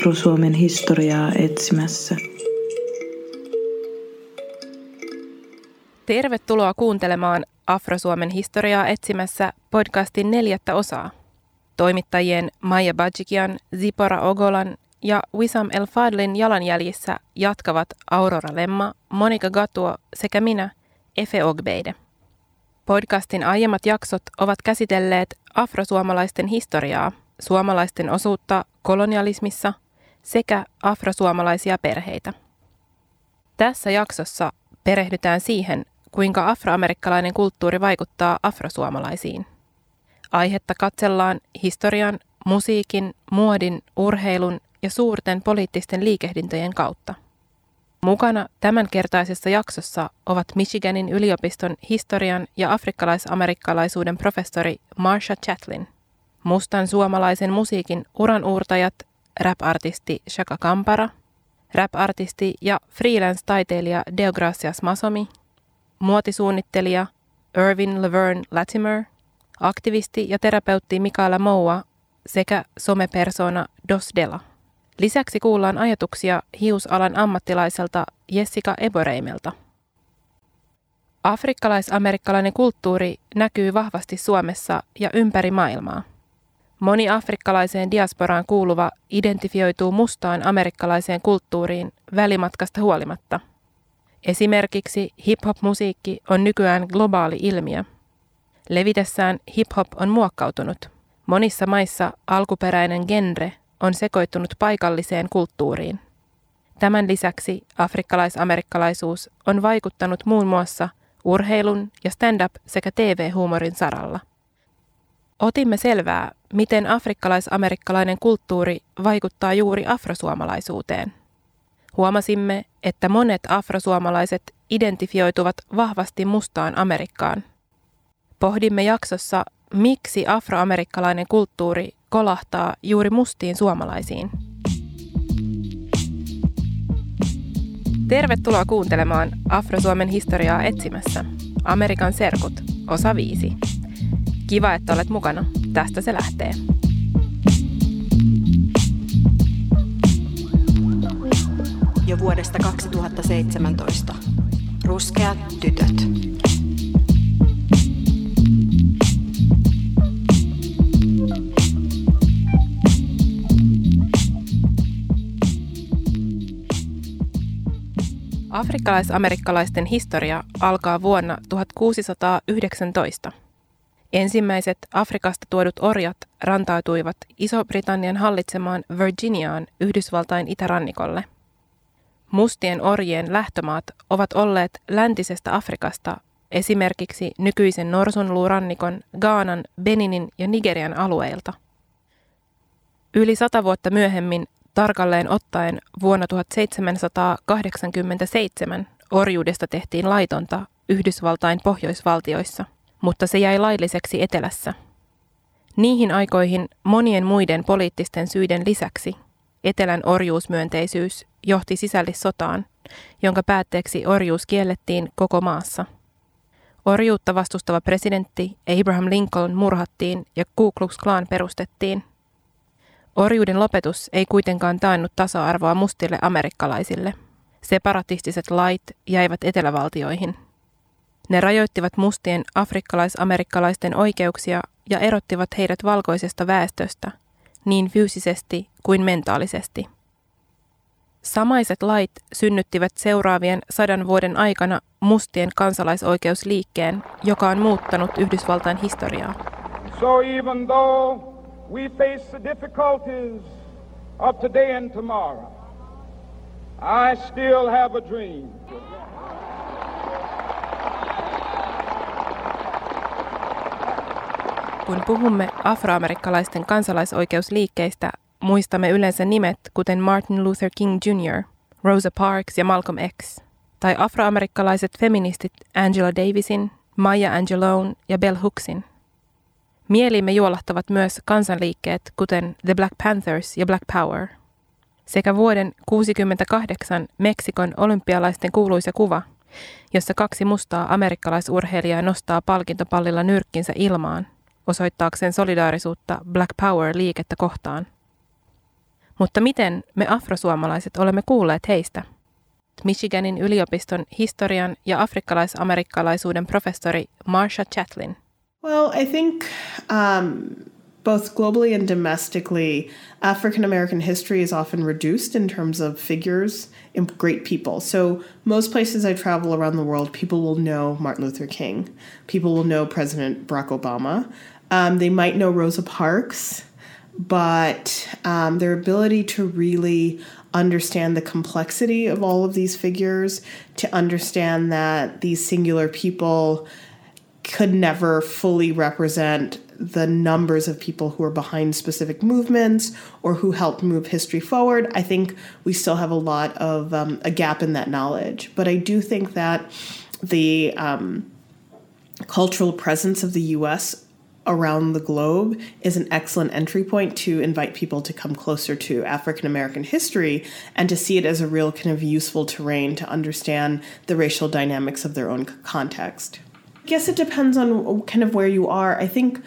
Afrosuomen historiaa etsimässä. Tervetuloa kuuntelemaan Afrosuomen historiaa etsimässä podcastin neljättä osaa. Toimittajien Maija Bajikian, Zipora Ogolan ja Wissam El Fadlin jalanjäljissä jatkavat Aurora Lemma, Monika Gatuo sekä minä, Efe Ogbeide. Podcastin aiemmat jaksot ovat käsitelleet afrosuomalaisten historiaa, suomalaisten osuutta kolonialismissa sekä afrosuomalaisia perheitä. Tässä jaksossa perehdytään siihen, kuinka afroamerikkalainen kulttuuri vaikuttaa afrosuomalaisiin. Aihetta katsellaan historian, musiikin, muodin, urheilun ja suurten poliittisten liikehdintöjen kautta. Mukana tämänkertaisessa jaksossa ovat Michiganin yliopiston historian ja afrikkalais-amerikkalaisuuden professori Marsha Chatlin, mustan suomalaisen musiikin uranuurtajat, rap-artisti Shaka Kampara, rap-artisti ja freelance-taiteilija Deogracias Masomi muotisuunnittelija Irvin Laverne Latimer, aktivisti ja terapeutti Mikaela Moua sekä somepersona Dos Dela. Lisäksi kuullaan ajatuksia hiusalan ammattilaiselta Jessica Eboreimelta. Afrikkalais-amerikkalainen kulttuuri näkyy vahvasti Suomessa ja ympäri maailmaa. Moni afrikkalaiseen diasporaan kuuluva identifioituu mustaan amerikkalaiseen kulttuuriin välimatkasta huolimatta – Esimerkiksi hip-hop-musiikki on nykyään globaali ilmiö. Levitessään hip-hop on muokkautunut. Monissa maissa alkuperäinen genre on sekoittunut paikalliseen kulttuuriin. Tämän lisäksi afrikkalais-amerikkalaisuus on vaikuttanut muun muassa urheilun ja stand-up sekä TV-huumorin saralla. Otimme selvää, miten afrikkalais-amerikkalainen kulttuuri vaikuttaa juuri afrosuomalaisuuteen. Huomasimme, että monet afrosuomalaiset identifioituvat vahvasti mustaan Amerikkaan. Pohdimme jaksossa, miksi afroamerikkalainen kulttuuri kolahtaa juuri mustiin suomalaisiin. Tervetuloa kuuntelemaan Afrosuomen historiaa etsimässä. Amerikan serkut, osa 5. Kiva, että olet mukana. Tästä se lähtee. jo vuodesta 2017. Ruskeat tytöt. Afrikkalais-amerikkalaisten historia alkaa vuonna 1619. Ensimmäiset Afrikasta tuodut orjat rantautuivat Iso-Britannian hallitsemaan Virginiaan Yhdysvaltain itärannikolle – Mustien orjien lähtömaat ovat olleet läntisestä Afrikasta, esimerkiksi nykyisen Norsunluurannikon, Gaanan, Beninin ja Nigerian alueilta. Yli sata vuotta myöhemmin, tarkalleen ottaen vuonna 1787, orjuudesta tehtiin laitonta Yhdysvaltain pohjoisvaltioissa, mutta se jäi lailliseksi etelässä. Niihin aikoihin monien muiden poliittisten syiden lisäksi etelän orjuusmyönteisyys johti sisällissotaan, jonka päätteeksi orjuus kiellettiin koko maassa. Orjuutta vastustava presidentti Abraham Lincoln murhattiin ja Ku Klux Klan perustettiin. Orjuuden lopetus ei kuitenkaan taannut tasa-arvoa mustille amerikkalaisille. Separatistiset lait jäivät etelävaltioihin. Ne rajoittivat mustien afrikkalais-amerikkalaisten oikeuksia ja erottivat heidät valkoisesta väestöstä, niin fyysisesti kuin mentaalisesti. Samaiset lait synnyttivät seuraavien sadan vuoden aikana mustien kansalaisoikeusliikkeen, joka on muuttanut Yhdysvaltain historiaa. So even though we face the difficulties of today and tomorrow, I still have a dream. Kun puhumme afroamerikkalaisten kansalaisoikeusliikkeistä, muistamme yleensä nimet kuten Martin Luther King Jr., Rosa Parks ja Malcolm X, tai afroamerikkalaiset feministit Angela Davisin, Maya Angelou ja Bell Hooksin. Mieliimme juolahtavat myös kansanliikkeet, kuten The Black Panthers ja Black Power, sekä vuoden 1968 Meksikon olympialaisten kuuluisa kuva, jossa kaksi mustaa amerikkalaisurheilijaa nostaa palkintopallilla nyrkkinsä ilmaan, osoittaakseen solidaarisuutta Black Power-liikettä kohtaan. Mutta miten me afrosuomalaiset olemme kuulleet heistä? Michiganin yliopiston historian ja afrikkalais-amerikkalaisuuden professori Marsha Chatlin. Well, I think um, both globally and domestically, African American history is often reduced in terms of figures and great people. So, most places I travel around the world, people will know Martin Luther King, people will know President Barack Obama. Um, they might know Rosa Parks, but um, their ability to really understand the complexity of all of these figures, to understand that these singular people could never fully represent the numbers of people who are behind specific movements or who helped move history forward. I think we still have a lot of um, a gap in that knowledge. But I do think that the um, cultural presence of the US around the globe is an excellent entry point to invite people to come closer to African American history and to see it as a real kind of useful terrain to understand the racial dynamics of their own context. I guess it depends on kind of where you are. I think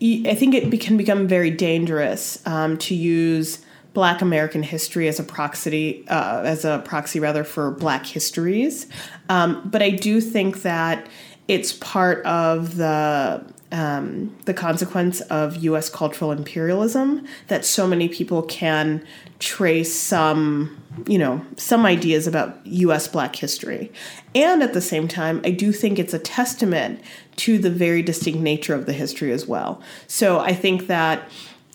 I think it can become very dangerous um, to use Black American history as a proxy, uh, as a proxy rather for Black histories. Um, but I do think that it's part of the um, the consequence of U.S. cultural imperialism that so many people can trace some, you know, some ideas about U.S. Black history, and at the same time, I do think it's a testament to the very distinct nature of the history as well. So I think that,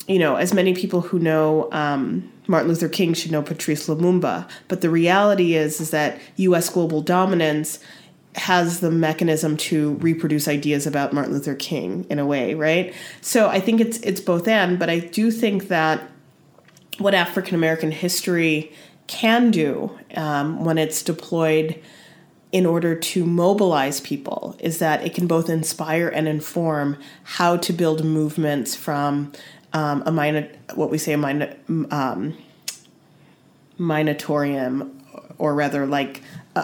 you know, as many people who know. Um, Martin Luther King should know Patrice Lumumba, but the reality is is that U.S. global dominance has the mechanism to reproduce ideas about Martin Luther King in a way, right? So I think it's it's both and, but I do think that what African American history can do um, when it's deployed in order to mobilize people is that it can both inspire and inform how to build movements from um, a minor, what we say a minor, um, minatorium, or rather like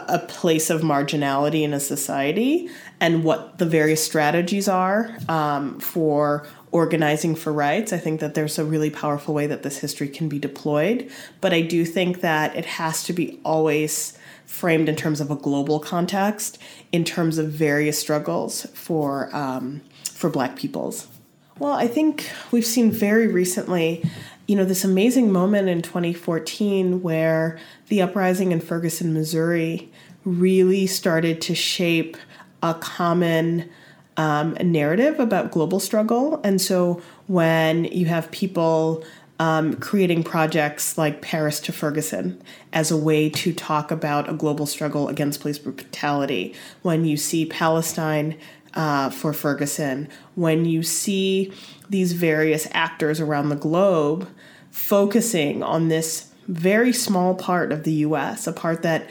a, place of marginality in a society and what the various strategies are um, for organizing for rights. I think that there's a really powerful way that this history can be deployed, but I do think that it has to be always framed in terms of a global context, in terms of various struggles for um, for Black peoples. Well, I think we've seen very recently you know, this amazing moment in 2014 where the uprising in Ferguson, Missouri really started to shape a common um, narrative about global struggle. And so when you have people um, creating projects like Paris to Ferguson as a way to talk about a global struggle against police brutality, when you see Palestine uh, for Ferguson, when you see these various actors around the globe focusing on this very small part of the US, a part that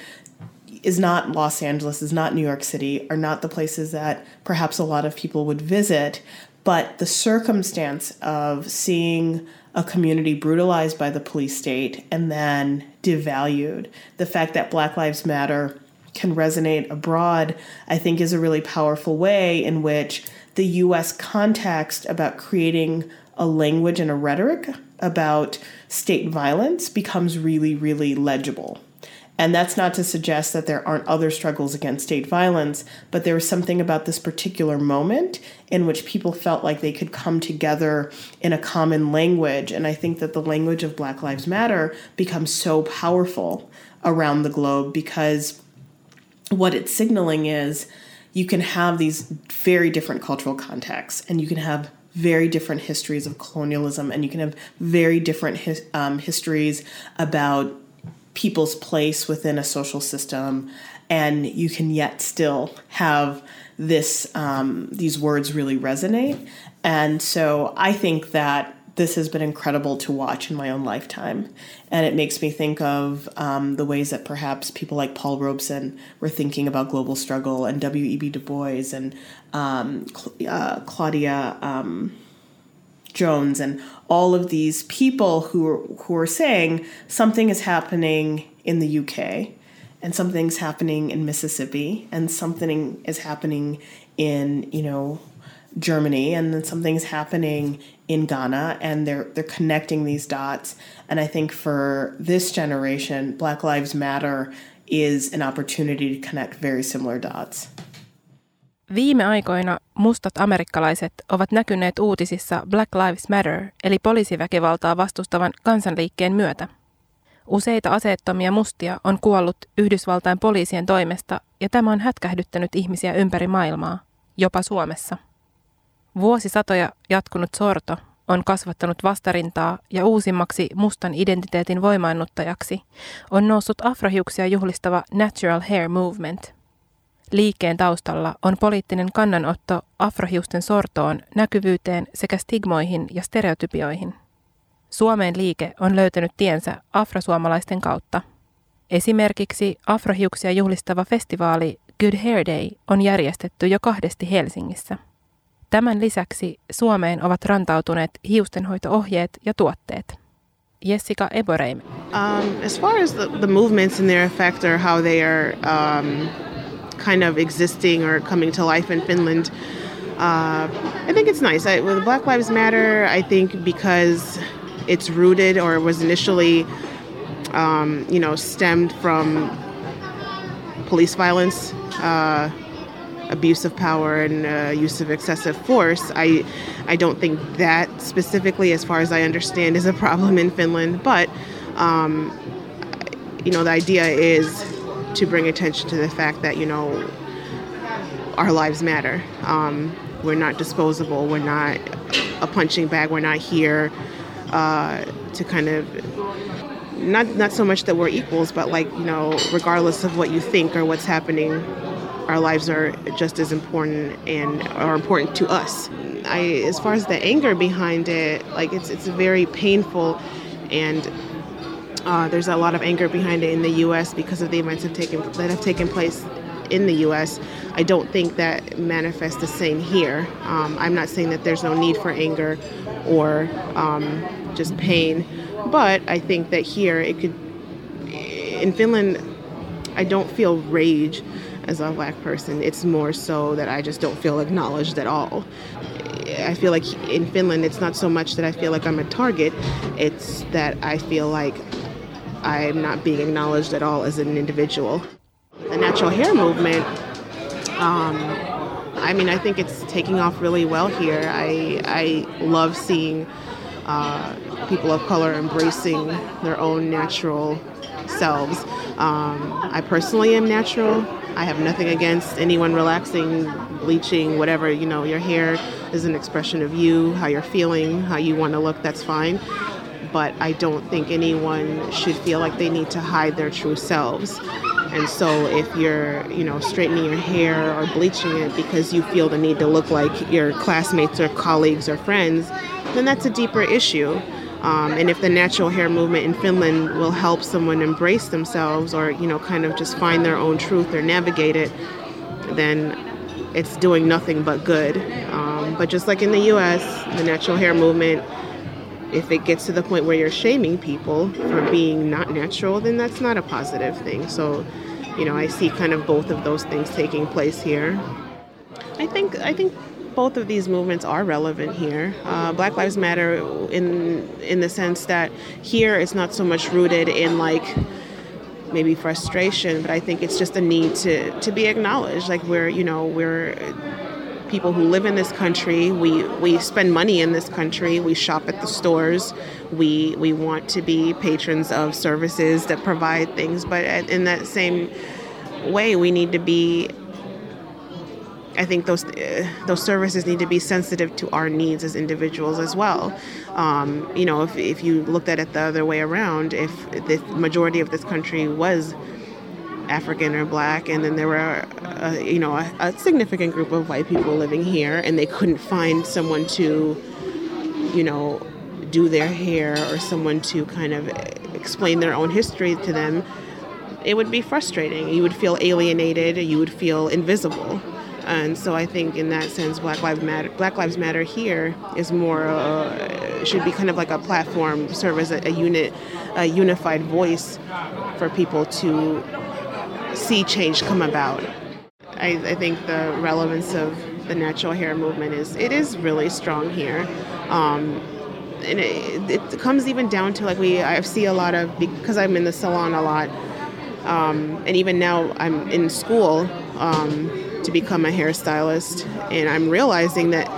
is not Los Angeles, is not New York City, are not the places that perhaps a lot of people would visit, but the circumstance of seeing a community brutalized by the police state and then devalued, the fact that Black Lives Matter can resonate abroad, I think is a really powerful way in which the US context about creating a language and a rhetoric about state violence becomes really, really legible. And that's not to suggest that there aren't other struggles against state violence, but there was something about this particular moment in which people felt like they could come together in a common language. And I think that the language of Black Lives Matter becomes so powerful around the globe because what it's signaling is you can have these very different cultural contexts and you can have very different histories of colonialism, and you can have very different his, um, histories about people's place within a social system, and you can yet still have this um, these words really resonate. And so I think that this has been incredible to watch in my own lifetime. And it makes me think of um, the ways that perhaps people like Paul Robeson were thinking about global struggle and W.E.B. Du Bois and um, uh, Claudia. Um, Jones and all of these people who are, who are saying something is happening in the UK and something's happening in Mississippi and something is happening in, you know, Germany and then something's happening in Ghana and they're they're connecting these dots and I think for this generation Black Lives Matter is an opportunity to connect very similar dots. Viime aikoina mustat amerikkalaiset ovat näkyneet uutisissa Black Lives Matter eli poliisiväkivaltaa vastustavan kansanliikkeen myötä. Useita aseettomia mustia on kuollut Yhdysvaltain poliisien toimesta ja tämä on hätkähdyttänyt ihmisiä ympäri maailmaa, jopa Suomessa. Vuosisatoja jatkunut sorto on kasvattanut vastarintaa ja uusimmaksi mustan identiteetin voimaannuttajaksi on noussut afrohiuksia juhlistava Natural Hair Movement. Liikkeen taustalla on poliittinen kannanotto afrohiusten sortoon, näkyvyyteen sekä stigmoihin ja stereotypioihin. Suomeen liike on löytänyt tiensä afrosuomalaisten kautta. Esimerkiksi afrohiuksia juhlistava festivaali Good Hair Day on järjestetty jo kahdesti Helsingissä. Tämän lisäksi Suomeen ovat rantautuneet ja tuotteet. Jessica Eboreim. Um, as far as the, the movements and their effect or how they are um, kind of existing or coming to life in Finland, uh, I think it's nice. I, with Black Lives Matter, I think because it's rooted or was initially, um, you know, stemmed from police violence. Uh, abuse of power and uh, use of excessive force. I, I don't think that specifically, as far as I understand, is a problem in Finland. But, um, you know, the idea is to bring attention to the fact that you know our lives matter. Um, we're not disposable. We're not a punching bag. We're not here uh, to kind of not not so much that we're equals, but like you know, regardless of what you think or what's happening our lives are just as important and are important to us. I, as far as the anger behind it, like it's it's very painful, and uh, there's a lot of anger behind it in the U.S. because of the events have taken that have taken place in the U.S. I don't think that manifests the same here. Um, I'm not saying that there's no need for anger or um, just pain, but I think that here it could. In Finland, I don't feel rage as a black person. It's more so that I just don't feel acknowledged at all. I feel like in Finland, it's not so much that I feel like I'm a target, it's that I feel like I'm not being acknowledged at all as an individual. The natural hair movement, um, I mean, I think it's taking off really well here. I, I love seeing uh, people of color embracing their own natural selves. Um, I personally am natural. I have nothing against anyone relaxing, bleaching, whatever. You know, your hair is an expression of you, how you're feeling, how you want to look, that's fine. But I don't think anyone should feel like they need to hide their true selves. And so if you're, you know, straightening your hair or bleaching it because you feel the need to look like your classmates or colleagues or friends, then that's a deeper issue. Um, and if the natural hair movement in Finland will help someone embrace themselves or, you know, kind of just find their own truth or navigate it, then it's doing nothing but good. Um, but just like in the US, the natural hair movement, if it gets to the point where you're shaming people for being not natural, then that's not a positive thing. So, you know, I see kind of both of those things taking place here. I think I think both of these movements are relevant here. Uh, Black Lives Matter in in the sense that here it's not so much rooted in like maybe frustration, but I think it's just a need to to be acknowledged. Like we're you know we're people who live in this country. We we spend money in this country. We shop at the stores. We we want to be patrons of services that provide things, but in that same way, we need to be I think those uh, those services need to be sensitive to our needs as individuals as well. Um, you know, if, if you looked at it the other way around, if the majority of this country was African or black, and then there were, uh, you know, a, a, significant group of white people living here, and they couldn't find someone to, you know, do their hair or someone to kind of explain their own history to them, it would be frustrating. You would feel alienated. You would feel invisible. And so I think in that sense, Black Lives Matter, Black Lives Matter here is more uh, should be kind of like a platform, serve as a, a unit, a unified voice for people to see change come about. I, I, think the relevance of the natural hair movement is it is really strong here. Um, and it, it, comes even down to like we I see a lot of because I'm in the salon a lot, um, and even now I'm in school. Um, to become a hairstylist. And I'm realizing that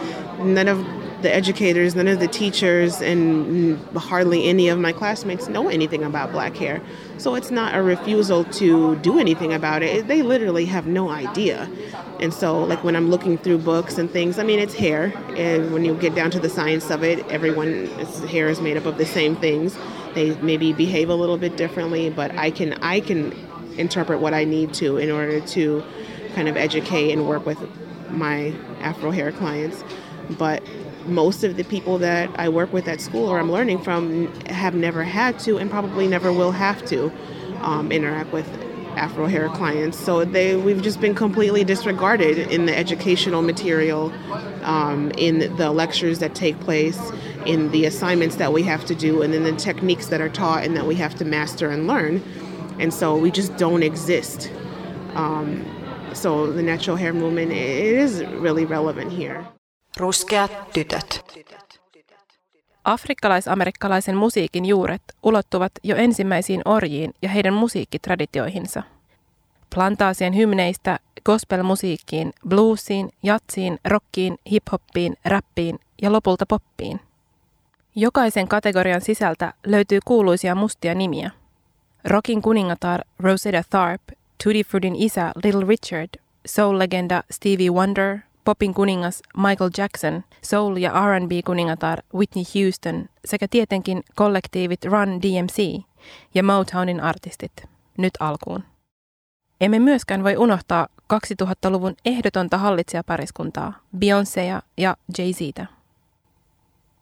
none of the educators, none of the teachers, and hardly any of my classmates know anything about black hair. So it's not a refusal to do anything about it. They literally have no idea. And so, like when I'm looking through books and things, I mean, it's hair. And when you get down to the science of it, everyone's hair is made up of the same things. They maybe behave a little bit differently, but I can I can interpret what I need to in order to kind of educate and work with my Afro hair clients. But most of the people that I work with at school or I'm learning from have never had to and probably never will have to um, interact with Afro hair clients. So they we've just been completely disregarded in the educational material, um, in the lectures that take place, in the assignments that we have to do, and in the techniques that are taught and that we have to master and learn. And so we just don't exist. Um, so the natural hair movement it is really relevant here. Ruskeat tytöt. Afrikkalais-amerikkalaisen musiikin juuret ulottuvat jo ensimmäisiin orjiin ja heidän musiikkitraditioihinsa. Plantaasien hymneistä gospelmusiikkiin, bluesiin, jatsiin, rockiin, hiphoppiin, rappiin ja lopulta poppiin. Jokaisen kategorian sisältä löytyy kuuluisia mustia nimiä. Rockin kuningatar Rosetta Tharpe Tutti Fruitin isä Little Richard, soul-legenda Stevie Wonder, popin kuningas Michael Jackson, soul- ja R&B-kuningatar Whitney Houston sekä tietenkin kollektiivit Run DMC ja Motownin artistit. Nyt alkuun. Emme myöskään voi unohtaa 2000-luvun ehdotonta hallitsijapariskuntaa, Beyoncéa ja Jay-Ztä.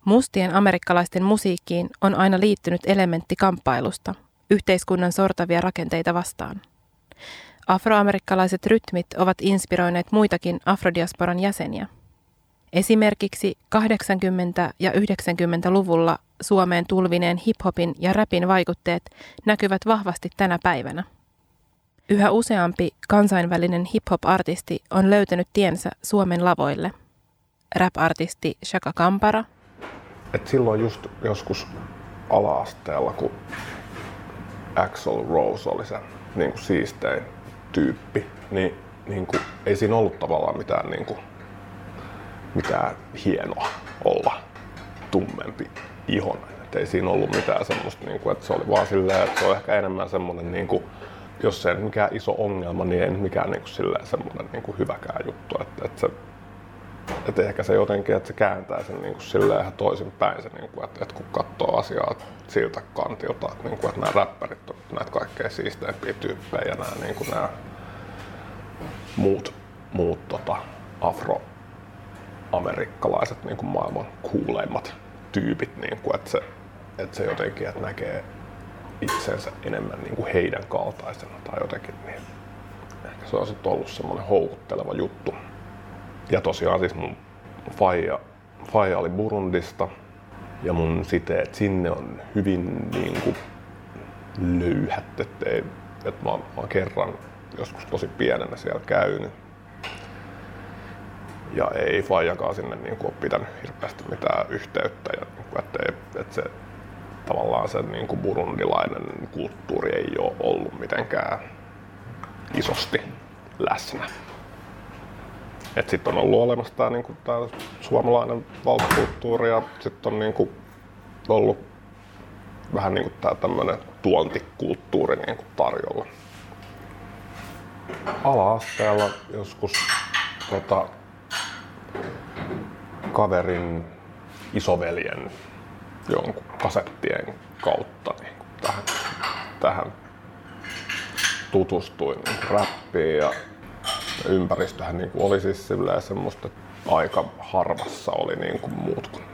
Mustien amerikkalaisten musiikkiin on aina liittynyt elementti kamppailusta, yhteiskunnan sortavia rakenteita vastaan – Afroamerikkalaiset rytmit ovat inspiroineet muitakin afrodiasporan jäseniä. Esimerkiksi 80- ja 90-luvulla Suomeen tulvineen hiphopin ja rapin vaikutteet näkyvät vahvasti tänä päivänä. Yhä useampi kansainvälinen hip-hop-artisti on löytänyt tiensä Suomen lavoille. Rap-artisti Shaka Kampara. Et silloin just joskus ala-asteella, kun Axel Rose oli se niin kuin siistein tyyppi, niin, niin kuin, ei siinä ollut tavallaan mitään, niin kuin, mitään hienoa olla tummempi ihonen. Et ei siinä ollut mitään semmoista, niin kuin, että se oli vaan silleen, että se on ehkä enemmän semmoinen, niin kuin, jos se ei mikään iso ongelma, niin ei mikään niin kuin, silleen, semmoinen niin kuin hyväkään juttu. Että, että se, että ehkä se jotenkin, että se kääntää sen niin kuin silleen ihan toisinpäin, se, niin kuin, että, että kun katsoo asiaa siltä kantilta, että, niin kuin, että nämä räppärit on näitä kaikkein siisteimpiä tyyppejä ja nämä, niin kuin, nämä muut, muut tota, afroamerikkalaiset niin kuin maailman kuuleimmat tyypit, niin kuin, että, se, että se jotenkin että näkee itsensä enemmän niin kuin heidän kaltaisena tai jotenkin, niin ehkä se on sitten ollut semmoinen houkutteleva juttu. Ja tosiaan siis mun faija, faija oli Burundista ja mun siteet sinne on hyvin niin kuin löyhät, että, että mä, mä oon kerran joskus tosi pienenä siellä käynyt. Ja ei faijakaan sinne niin kuin, ole pitänyt hirveästi mitään yhteyttä. Ja, niin että, että se, tavallaan se niin kuin burundilainen kulttuuri ei ole ollut mitenkään isosti läsnä. Sitten on ollut olemassa tämä niinku, suomalainen valtakulttuuri ja sitten on niinku, ollut vähän niinku tämä tämmöinen tuontikulttuuri niinku, tarjolla. Ala-asteella joskus tota, kaverin isoveljen jonkun kasettien kautta niin tähän, tähän tutustuin räppiin ja ympäristöhän niin oli siis semmoista, että aika harvassa oli niin kuin muut kuin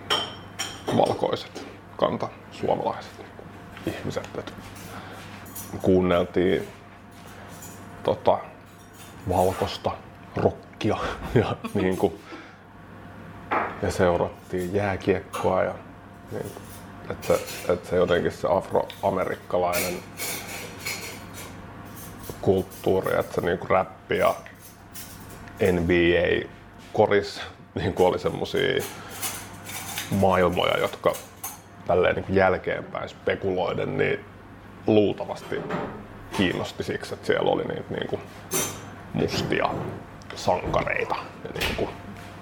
valkoiset kanta suomalaiset niin ihmiset. Että kuunneltiin tota, valkosta rockia ja, niin kuin, ja seurattiin jääkiekkoa ja niin, että se, että se jotenkin se afroamerikkalainen kulttuuri, että se niinku räppi ja NBA koris niin oli semmosia maailmoja, jotka tälleen niin jälkeenpäin spekuloiden, niin luultavasti kiinnosti siksi, että siellä oli niitä niin kuin mustia sankareita ja niin kuin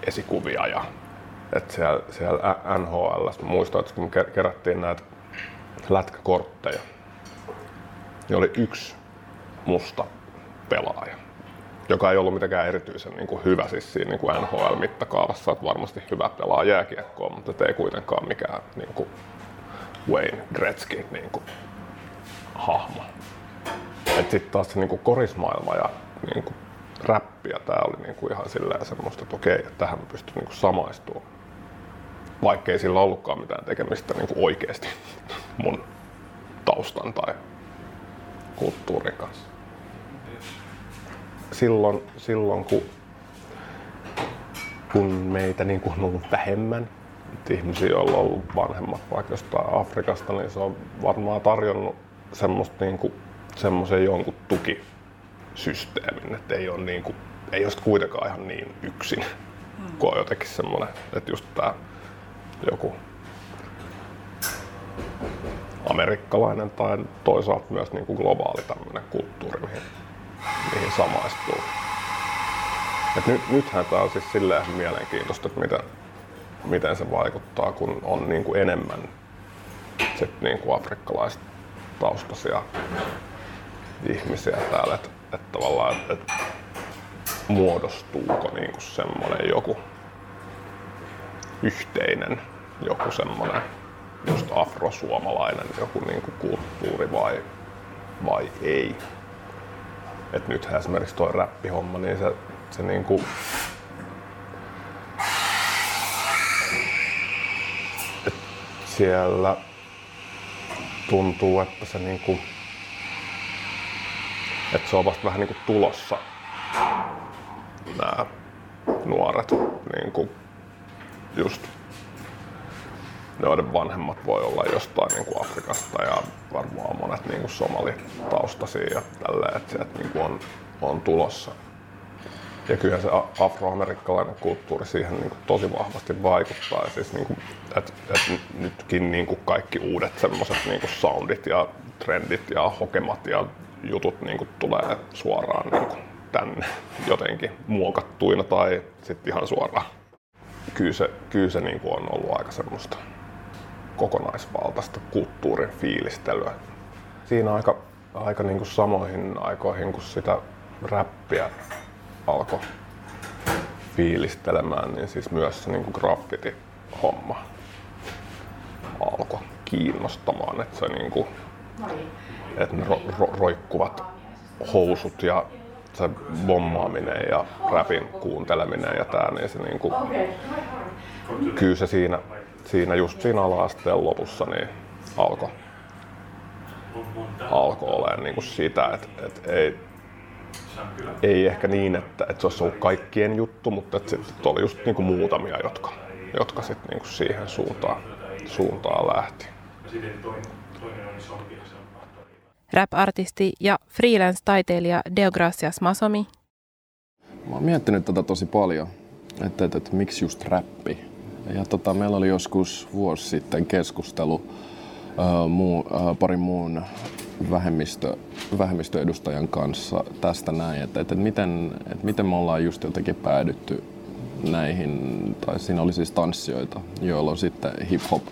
esikuvia. Ja, että siellä, siellä NHL, muistan, että kun me kerättiin näitä lätkäkortteja, niin oli yksi musta pelaaja, joka ei ollut mitenkään erityisen niin kuin hyvä siis siinä niin kuin NHL-mittakaavassa, että varmasti hyvä pelaa jääkiekkoa, mutta ei kuitenkaan mikään niin kuin Wayne Gretzky niin kuin, hahmo. Sitten taas se niin kuin korismaailma ja niin kuin, räppi ja tää oli niin kuin ihan silleen semmoista, että okei, että tähän mä pystyn niin kuin samaistumaan. Vaikkei sillä ollutkaan mitään tekemistä niin kuin oikeasti mun taustan tai kulttuurin kanssa. Silloin, silloin kun, kun meitä niin kuin on ollut vähemmän, ihmisiä, joilla on ollut vanhemmat vaikka jostain Afrikasta, niin se on varmaan tarjonnut semmoista niin kuin, semmoisen jonkun tukisysteemin, että ei ole, niin kuin, ei ole kuitenkaan ihan niin yksin, mm. kun on jotenkin semmoinen, että just tämä joku amerikkalainen tai toisaalta myös niin kuin globaali tämmöinen kulttuuri, mihin, mihin samaistuu. Et nyt, nythän tämä on siis silleen mielenkiintoista, että miten, miten se vaikuttaa, kun on niin kuin enemmän sit niin kuin afrikkalaistaustaisia ihmisiä täällä, että et tavallaan, että et muodostuuko niin kuin semmoinen joku yhteinen, joku semmoinen just afrosuomalainen joku niin kuin kulttuuri vai, vai ei. Et nythän esimerkiksi tuo räppihomma, niin se, se niin kuin siellä tuntuu, että se niinku, että se on vasta vähän niinku tulossa. Nämä nuoret niinku just joiden vanhemmat voi olla jostain niin kuin Afrikasta ja varmaan niin kuin somalitaustaisia ja tälleen, että sieltä niin kuin on, on tulossa ja kyllä se afroamerikkalainen kulttuuri siihen niin kuin tosi vahvasti vaikuttaa. Ja siis, niin kuin, et, et nytkin niin kuin kaikki uudet semmoiset niin kuin soundit ja trendit ja hokemat ja jutut niin kuin tulee suoraan niin kuin tänne jotenkin muokattuina tai sitten ihan suoraan. Kyllä se, kyllä se niin kuin on ollut aika semmoista kokonaisvaltaista kulttuurin fiilistelyä. Siinä aika, aika niin kuin samoihin aikoihin, kun sitä räppiä alkoi fiilistelemään, niin siis myös se niin graffiti-homma alkoi kiinnostamaan, että se niin kuin, että ne ro- ro- roikkuvat housut ja se bommaaminen ja rapin kuunteleminen ja tää, niin se niin kuin, kyllä se siinä, siinä just siinä ala-asteen lopussa niin alkoi alkoi olemaan niin kuin sitä, että, että ei, ei ehkä niin, että, että se olisi ollut kaikkien juttu, mutta että sitten oli just niinku muutamia, jotka, jotka sitten niinku siihen suuntaan, suuntaan lähti. Rap-artisti ja freelance-taiteilija Deogracias Masomi. Mä oon miettinyt tätä tosi paljon, että, että, että miksi just räppi. Ja tota, meillä oli joskus vuosi sitten keskustelu uh, muu, uh, parin muun vähemmistö, vähemmistöedustajan kanssa tästä näin, että, että, miten, että miten me ollaan just jotenkin päädytty näihin, tai siinä oli siis tanssijoita, joilla on sitten hip-hop,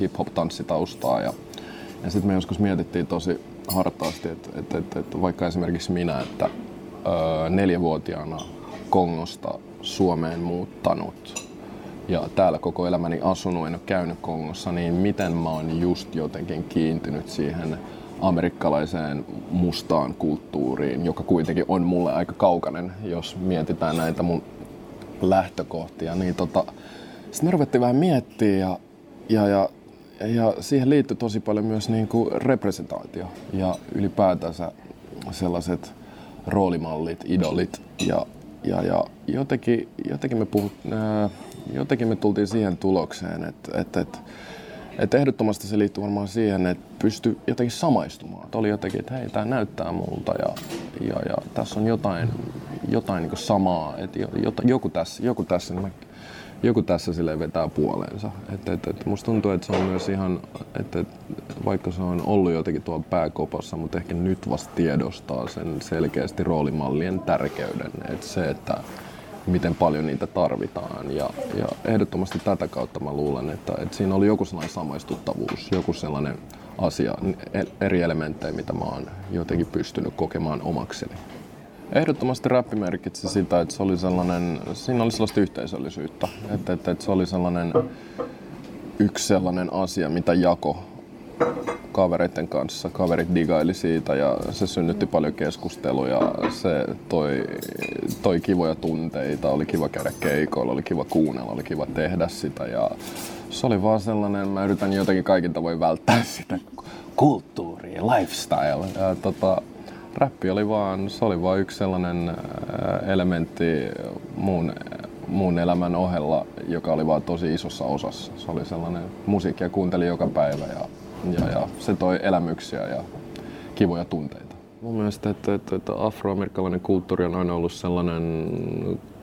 hip-hop tanssitaustaa ja, ja sitten me joskus mietittiin tosi hartaasti, että, että, että, että vaikka esimerkiksi minä, että öö, neljävuotiaana Kongosta Suomeen muuttanut ja täällä koko elämäni asunut, en ole käynyt Kongossa, niin miten mä oon just jotenkin kiintynyt siihen amerikkalaiseen mustaan kulttuuriin, joka kuitenkin on mulle aika kaukainen, jos mietitään näitä mun lähtökohtia. Niin tota, sitten me ruvettiin vähän miettiä ja, ja, ja, ja siihen liittyy tosi paljon myös niin kuin representaatio ja ylipäätänsä sellaiset roolimallit, idolit ja ja, ja jotenkin, jotenkin, me puhut, ää, jotenkin me tultiin siihen tulokseen, että, että, että että ehdottomasti se liittyy varmaan siihen, että pysty jotenkin samaistumaan. Että oli jotenkin, että hei, tämä näyttää multa ja, ja, ja tässä on jotain, jotain niin samaa. Että joku tässä, joku tässä, niin mä, joku tässä sille vetää puoleensa. Että, että, että musta tuntuu, että se on myös ihan, että, että vaikka se on ollut jotenkin tuolla pääkopassa, mutta ehkä nyt vasta tiedostaa sen selkeästi roolimallien tärkeyden. Että se, että miten paljon niitä tarvitaan. Ja, ja ehdottomasti tätä kautta mä luulen, että, että siinä oli joku sellainen samaistuttavuus, joku sellainen asia, eri elementtejä, mitä mä oon jotenkin pystynyt kokemaan omakseni. Ehdottomasti räppi merkitsi sitä, että se oli sellainen, siinä oli sellaista yhteisöllisyyttä. Että, että, että se oli sellainen yksi sellainen asia, mitä jako kavereiden kanssa. Kaverit digaili siitä ja se synnytti paljon keskusteluja. Se toi, toi kivoja tunteita, oli kiva käydä keikoilla, oli kiva kuunnella, oli kiva tehdä sitä. Ja se oli vaan sellainen, mä yritän jotenkin kaikin tavoin välttää sitä kulttuuria, lifestyle. Ja, tota, räppi oli vaan, se oli vaan yksi sellainen elementti muun, muun elämän ohella, joka oli vaan tosi isossa osassa. Se oli sellainen, musiikkia kuunteli joka päivä ja ja, ja se toi elämyksiä ja kivoja tunteita. Mun mielestä, että, että, että afroamerikkalainen kulttuuri on aina ollut sellainen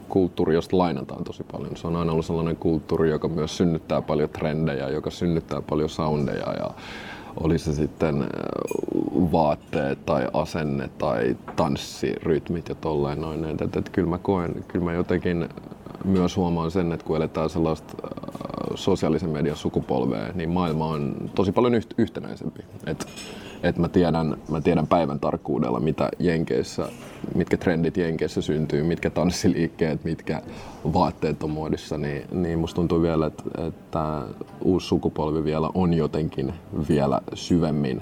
kulttuuri, josta lainataan tosi paljon. Se on aina ollut sellainen kulttuuri, joka myös synnyttää paljon trendejä, joka synnyttää paljon soundeja ja oli se sitten äh, vaatteet tai asenne tai tanssirytmit ja tolleen noin. Että, että, että kyllä mä koen, kyllä mä jotenkin myös huomaan sen, että kun eletään sellaista äh, sosiaalisen median sukupolvea, niin maailma on tosi paljon yht- yhtenäisempi. Et, et mä, tiedän, mä tiedän päivän tarkkuudella, mitä Jenkeissä, mitkä trendit Jenkeissä syntyy, mitkä tanssiliikkeet, mitkä vaatteet on muodissa, niin, niin musta tuntuu vielä, että, että uusi sukupolvi vielä on jotenkin vielä syvemmin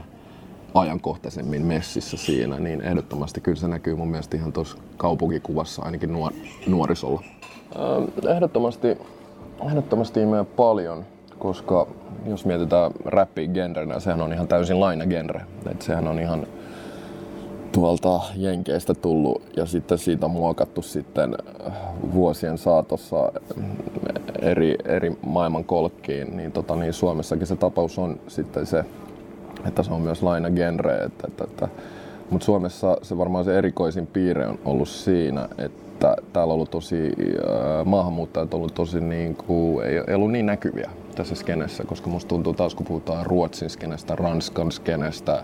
ajankohtaisemmin messissä siinä, niin ehdottomasti kyllä se näkyy mun mielestä ihan tuossa kaupunkikuvassa ainakin nuor- nuorisolla. Ehdottomasti, ehdottomasti imee paljon, koska jos mietitään räppi genrenä, sehän on ihan täysin laina genre. Et sehän on ihan tuolta Jenkeistä tullut ja sitten siitä on muokattu sitten äh, vuosien saatossa eri, eri maailman kolkkiin, niin, tota, niin Suomessakin se tapaus on sitten se, että se on myös laina genre. Että, että, mutta Suomessa se varmaan se erikoisin piirre on ollut siinä, että täällä on ollut tosi, äh, maahanmuuttajat on ollut tosi niin kuin, ei, ei ollut niin näkyviä tässä skenessä, koska musta tuntuu taas kun puhutaan Ruotsin skenestä, Ranskan skenestä,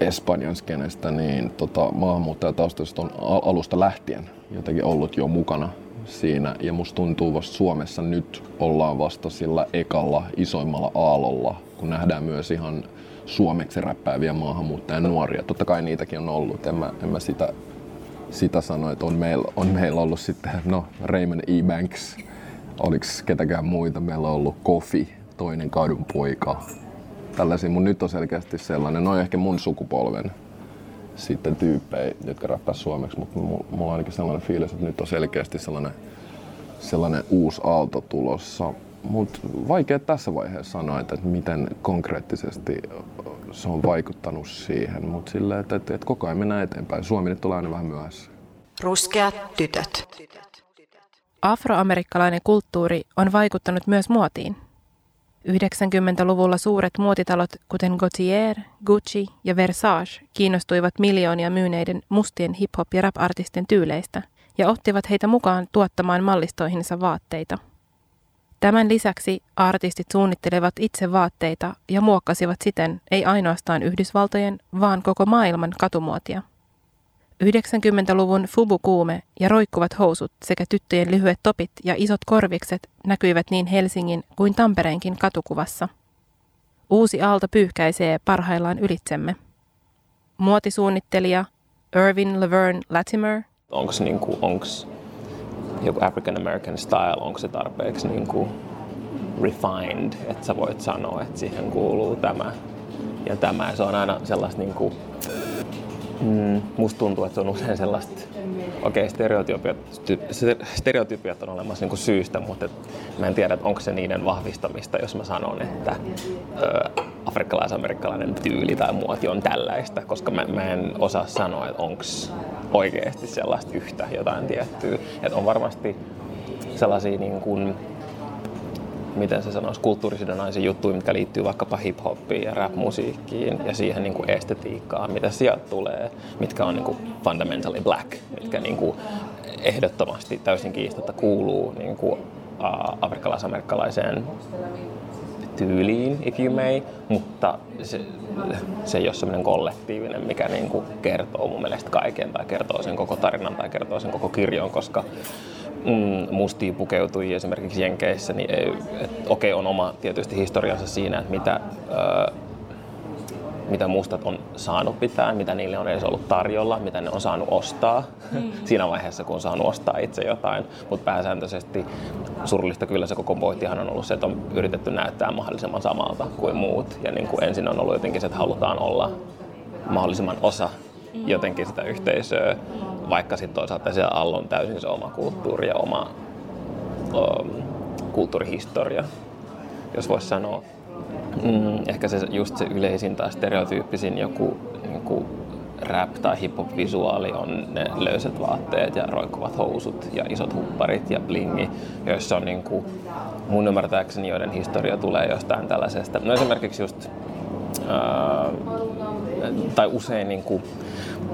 Espanjan skenestä, niin tota, maahanmuuttajataustaiset on alusta lähtien jotenkin ollut jo mukana siinä. Ja musta tuntuu vasta Suomessa nyt ollaan vasta sillä ekalla isoimmalla aallolla, kun nähdään myös ihan suomeksi räppääviä maahanmuuttajan nuoria. Totta kai niitäkin on ollut, en mä, en mä sitä sitä sanoi, että on meillä, on meillä ollut sitten, no Raymond E. Banks, oliko ketäkään muita, meillä on ollut Kofi, toinen kadun poika. Tällaisia, mun nyt on selkeästi sellainen, no ehkä mun sukupolven sitten tyyppejä, jotka räppää suomeksi, mutta mulla on ainakin sellainen fiilis, että nyt on selkeästi sellainen, sellainen uusi aalto tulossa. Mutta vaikea tässä vaiheessa sanoa, että miten konkreettisesti se on vaikuttanut siihen, mutta silleen, että, että, että koko ajan mennään eteenpäin. Suomi nyt tulee aina vähän myöhässä. Ruskeat tytöt. Afroamerikkalainen kulttuuri on vaikuttanut myös muotiin. 90-luvulla suuret muotitalot, kuten Gautier, Gucci ja Versace, kiinnostuivat miljoonia myyneiden mustien hip-hop- ja rap-artisten tyyleistä ja ottivat heitä mukaan tuottamaan mallistoihinsa vaatteita – Tämän lisäksi artistit suunnittelevat itse vaatteita ja muokkasivat siten ei ainoastaan Yhdysvaltojen, vaan koko maailman katumuotia. 90-luvun fubu-kuume ja roikkuvat housut sekä tyttöjen lyhyet topit ja isot korvikset näkyivät niin Helsingin kuin Tampereenkin katukuvassa. Uusi aalto pyyhkäisee parhaillaan ylitsemme. Muotisuunnittelija Irvin Laverne Latimer. Onko niinku, onks joku African American style, onko se tarpeeksi niin kuin refined, että sä voit sanoa, että siihen kuuluu tämä ja tämä. Ja se on aina sellaista niin kuin mm, musta tuntuu, että se on usein sellaista, okei okay, stereotypiat, stereotypiat on olemassa niin syystä, mutta et mä en tiedä, onko se niiden vahvistamista, jos mä sanon, että ö, afrikkalais-amerikkalainen tyyli tai muoti on tällaista, koska mä, mä en osaa sanoa, että onko oikeasti sellaista yhtä jotain tiettyä. Että on varmasti sellaisia niin kuin, miten se sanoisi, kulttuurisidonnaisia juttuja, mitkä liittyy vaikkapa hip-hoppiin ja rap-musiikkiin ja siihen niin kuin estetiikkaan, mitä sieltä tulee, mitkä on niin kuin fundamentally black, mitkä niin kuin ehdottomasti täysin kiistatta kuuluu niin kuin, afrikkalais-amerikkalaiseen tyyliin, if you may, mutta se, se ei ole semmoinen kollektiivinen, mikä niin kuin kertoo mun mielestä kaiken tai kertoo sen koko tarinan tai kertoo sen koko kirjon, koska mm, mustiin pukeutui esimerkiksi Jenkeissä, niin okei okay, on oma tietysti historiansa siinä, että mitä, ö, mitä mustat on saanut pitää, mitä niille on edes ollut tarjolla, mitä ne on saanut ostaa mm. siinä vaiheessa, kun on saanut ostaa itse jotain. Mutta pääsääntöisesti surullista kyllä se koko pointtihan on ollut se, että on yritetty näyttää mahdollisimman samalta kuin muut. Ja niin kuin ensin on ollut jotenkin se, että halutaan olla mahdollisimman osa jotenkin sitä yhteisöä, vaikka sitten toisaalta siellä alla on täysin se oma kulttuuri ja oma um, kulttuurihistoria, jos voisi sanoa. Mm, ehkä se just se yleisin tai stereotyyppisin joku niin kuin rap- tai hip-hop-visuaali on ne löysät vaatteet ja roikkuvat housut ja isot hupparit ja blingi, joissa on niin kuin, mun ymmärtääkseni, joiden historia tulee jostain tällaisesta. No esimerkiksi just, ää, tai usein niin kuin,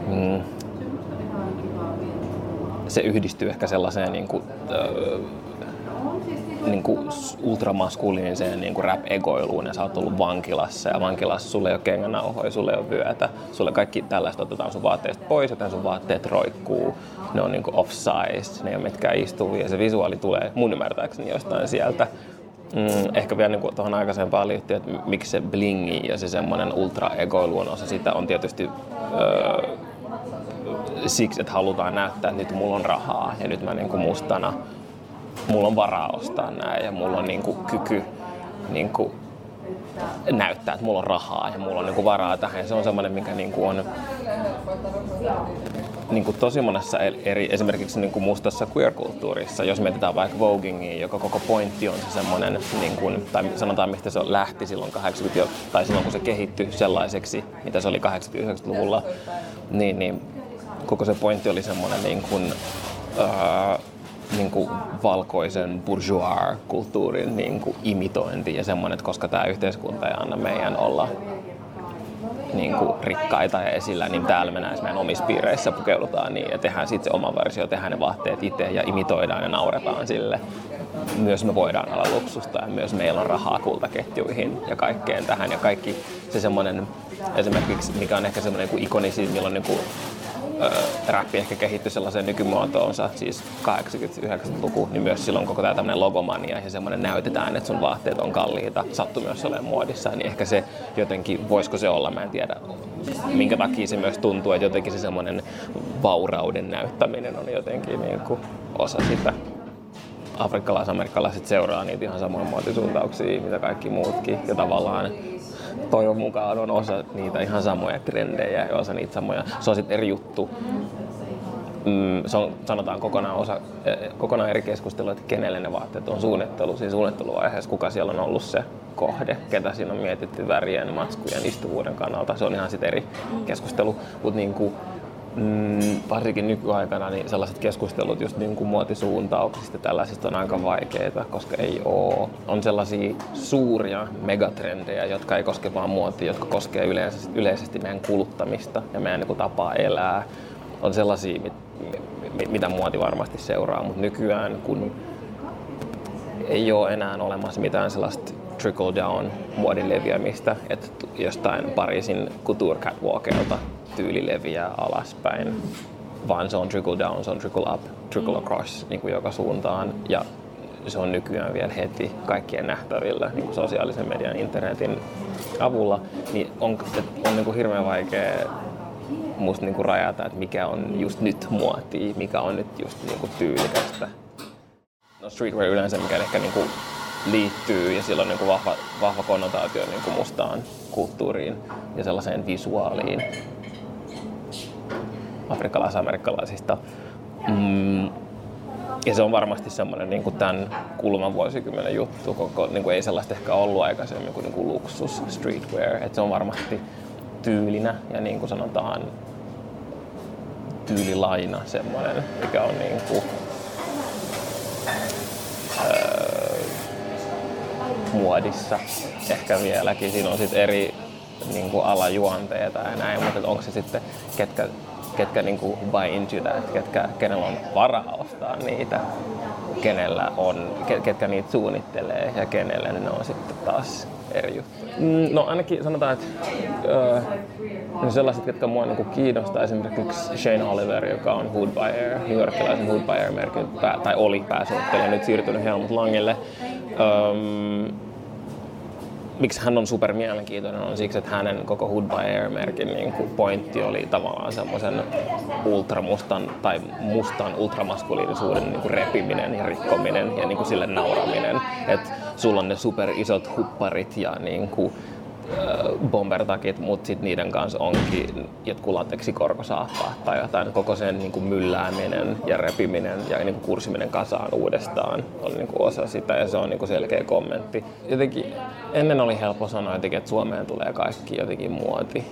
mm, se yhdistyy ehkä sellaiseen niin kuin, äh, niin kuin ultramaskuliiniseen niin kuin rap-egoiluun ja sä oot ollut vankilassa ja vankilassa sulle ei ole kengänauhoja, sulle ei ole vyötä, sulle kaikki tällaista otetaan sun vaatteista pois, joten sun vaatteet roikkuu, ne on niin kuin off-size, ne ei ole mitkään istuvia ja se visuaali tulee mun ymmärtääkseni jostain sieltä. Mm, ehkä vielä niin tuohon aikaisempaan liittyy, että miksi se blingi ja se semmoinen ultra-egoilu on osa sitä on tietysti öö, siksi, että halutaan näyttää, että nyt mulla on rahaa ja nyt mä niin kuin mustana, mulla on varaa ostaa näin ja mulla on niin kuin kyky niin kuin näyttää, että mulla on rahaa ja mulla on niin kuin varaa tähän. Se on semmoinen, mikä niin kuin on niin kuin tosi monessa eri, esimerkiksi niin kuin mustassa queer-kulttuurissa, jos mietitään vaikka Voguingia, joka koko pointti on se semmoinen, niin kuin, tai sanotaan mistä se lähti silloin 80 tai silloin kun se kehittyi sellaiseksi, mitä se oli 80-90-luvulla, niin, niin koko se pointti oli semmoinen niin kuin, niin kuin valkoisen bourgeois-kulttuurin niin kuin imitointi ja semmoinen, että koska tämä yhteiskunta ei anna meidän olla niin kuin rikkaita ja esillä, niin täällä me näissä meidän omissa piireissä pukeudutaan niin ja tehdään sitten se oma versio, tehdään ne vaatteet itse ja imitoidaan ja nauretaan sille. Myös me voidaan olla luksusta ja myös meillä on rahaa kultaketjuihin ja kaikkeen tähän ja kaikki se semmoinen esimerkiksi, mikä on ehkä semmoinen ikonisin, milloin niin kuin räppi ehkä kehittyi sellaiseen nykymuotoonsa, siis 80-90-luku, niin myös silloin koko tämä tämmöinen logomania ja semmoinen näytetään, että sun vaatteet on kalliita, sattuu myös olemaan muodissa, niin ehkä se jotenkin, voisiko se olla, mä en tiedä, minkä takia se myös tuntuu, että jotenkin se semmoinen vaurauden näyttäminen on jotenkin niin kuin osa sitä afrikkalais-amerikkalaiset seuraa niitä ihan samoja muotisuuntauksia, mitä kaikki muutkin. Ja tavallaan toivon mukaan on osa niitä ihan samoja trendejä ja osa niitä samoja. Se on sitten eri juttu. Mm, se on, sanotaan kokonaan, osa, eh, kokonaan eri keskustelua, että kenelle ne vaatteet on suunnittelu. Siinä suunnitteluvaiheessa kuka siellä on ollut se kohde, ketä siinä on mietitty värien, matskujen, istuvuuden kannalta. Se on ihan sitten eri keskustelu. Mutta niin kuin, mm, varsinkin nykyaikana niin sellaiset keskustelut just niin kuin muotisuuntauksista tällaisista on aika vaikeita, koska ei ole. On sellaisia suuria megatrendejä, jotka ei koske vain muotia, jotka koskee yleisesti, yleisesti meidän kuluttamista ja meidän niin tapaa elää. On sellaisia, mit, mitä muoti varmasti seuraa, mutta nykyään kun ei ole enää olemassa mitään sellaista trickle down muodin leviämistä, että jostain Pariisin couture catwalkelta tyyli leviää alaspäin, vaan se on trickle down, se on trickle up, trickle mm. across niin kuin joka suuntaan. Ja se on nykyään vielä heti kaikkien nähtävillä niin kuin sosiaalisen median, internetin avulla, niin on, on niin kuin hirveän vaikea musta niin kuin rajata, että mikä on just nyt muotia, mikä on nyt just niin kuin tyylikästä. No streetwear yleensä, mikä ehkä niin kuin liittyy ja sillä on niin kuin vahva, vahva konnotaatio niin kuin mustaan kulttuuriin ja sellaiseen visuaaliin, afrikkalais-amerikkalaisista. Mm, ja se on varmasti semmoinen niin kuin tämän kuluvan vuosikymmenen juttu. Koko, niin kuin ei sellaista ehkä ollut aikaisemmin kuin, niin kuin luksus, streetwear. Et se on varmasti tyylinä ja niin kuin sanotaan tyylilaina semmoinen, mikä on niin kuin, öö, muodissa ehkä vieläkin. Siinä on sitten eri niin kuin alajuonteita ja näin, mutta onko se sitten, ketkä, ketkä niin kuin buy into that, ketkä, kenellä on varaa ostaa niitä, kenellä on, ketkä niitä suunnittelee ja kenelle ne on sitten taas eri juttu. Mm, no ainakin sanotaan, että öö, sellaiset, jotka mua niin kiinnostaa, esimerkiksi Shane Oliver, joka on Hood Air, New Yorkilaisen Hood Air merkin, tai oli pääsuunnittelija, nyt siirtynyt Helmut Langelle. Öö, miksi hän on super mielenkiintoinen on siksi, että hänen koko Hood by Air-merkin niin pointti oli tavallaan semmoisen ultramustan tai mustan ultramaskuliinisuuden niin kuin repiminen ja rikkominen ja niin kuin sille nauraminen. Että sulla on ne super isot hupparit ja niin kuin, bombertakit, mutta sitten niiden kanssa onkin jotkut lateksikorkosaappaat tai jotain. Koko sen niin kuin myllääminen ja repiminen ja niin kuin kursiminen kasaan uudestaan on niin kuin osa sitä ja se on niin kuin selkeä kommentti. Jotenkin ennen oli helppo sanoa jotenkin, että Suomeen tulee kaikki jotenkin muoti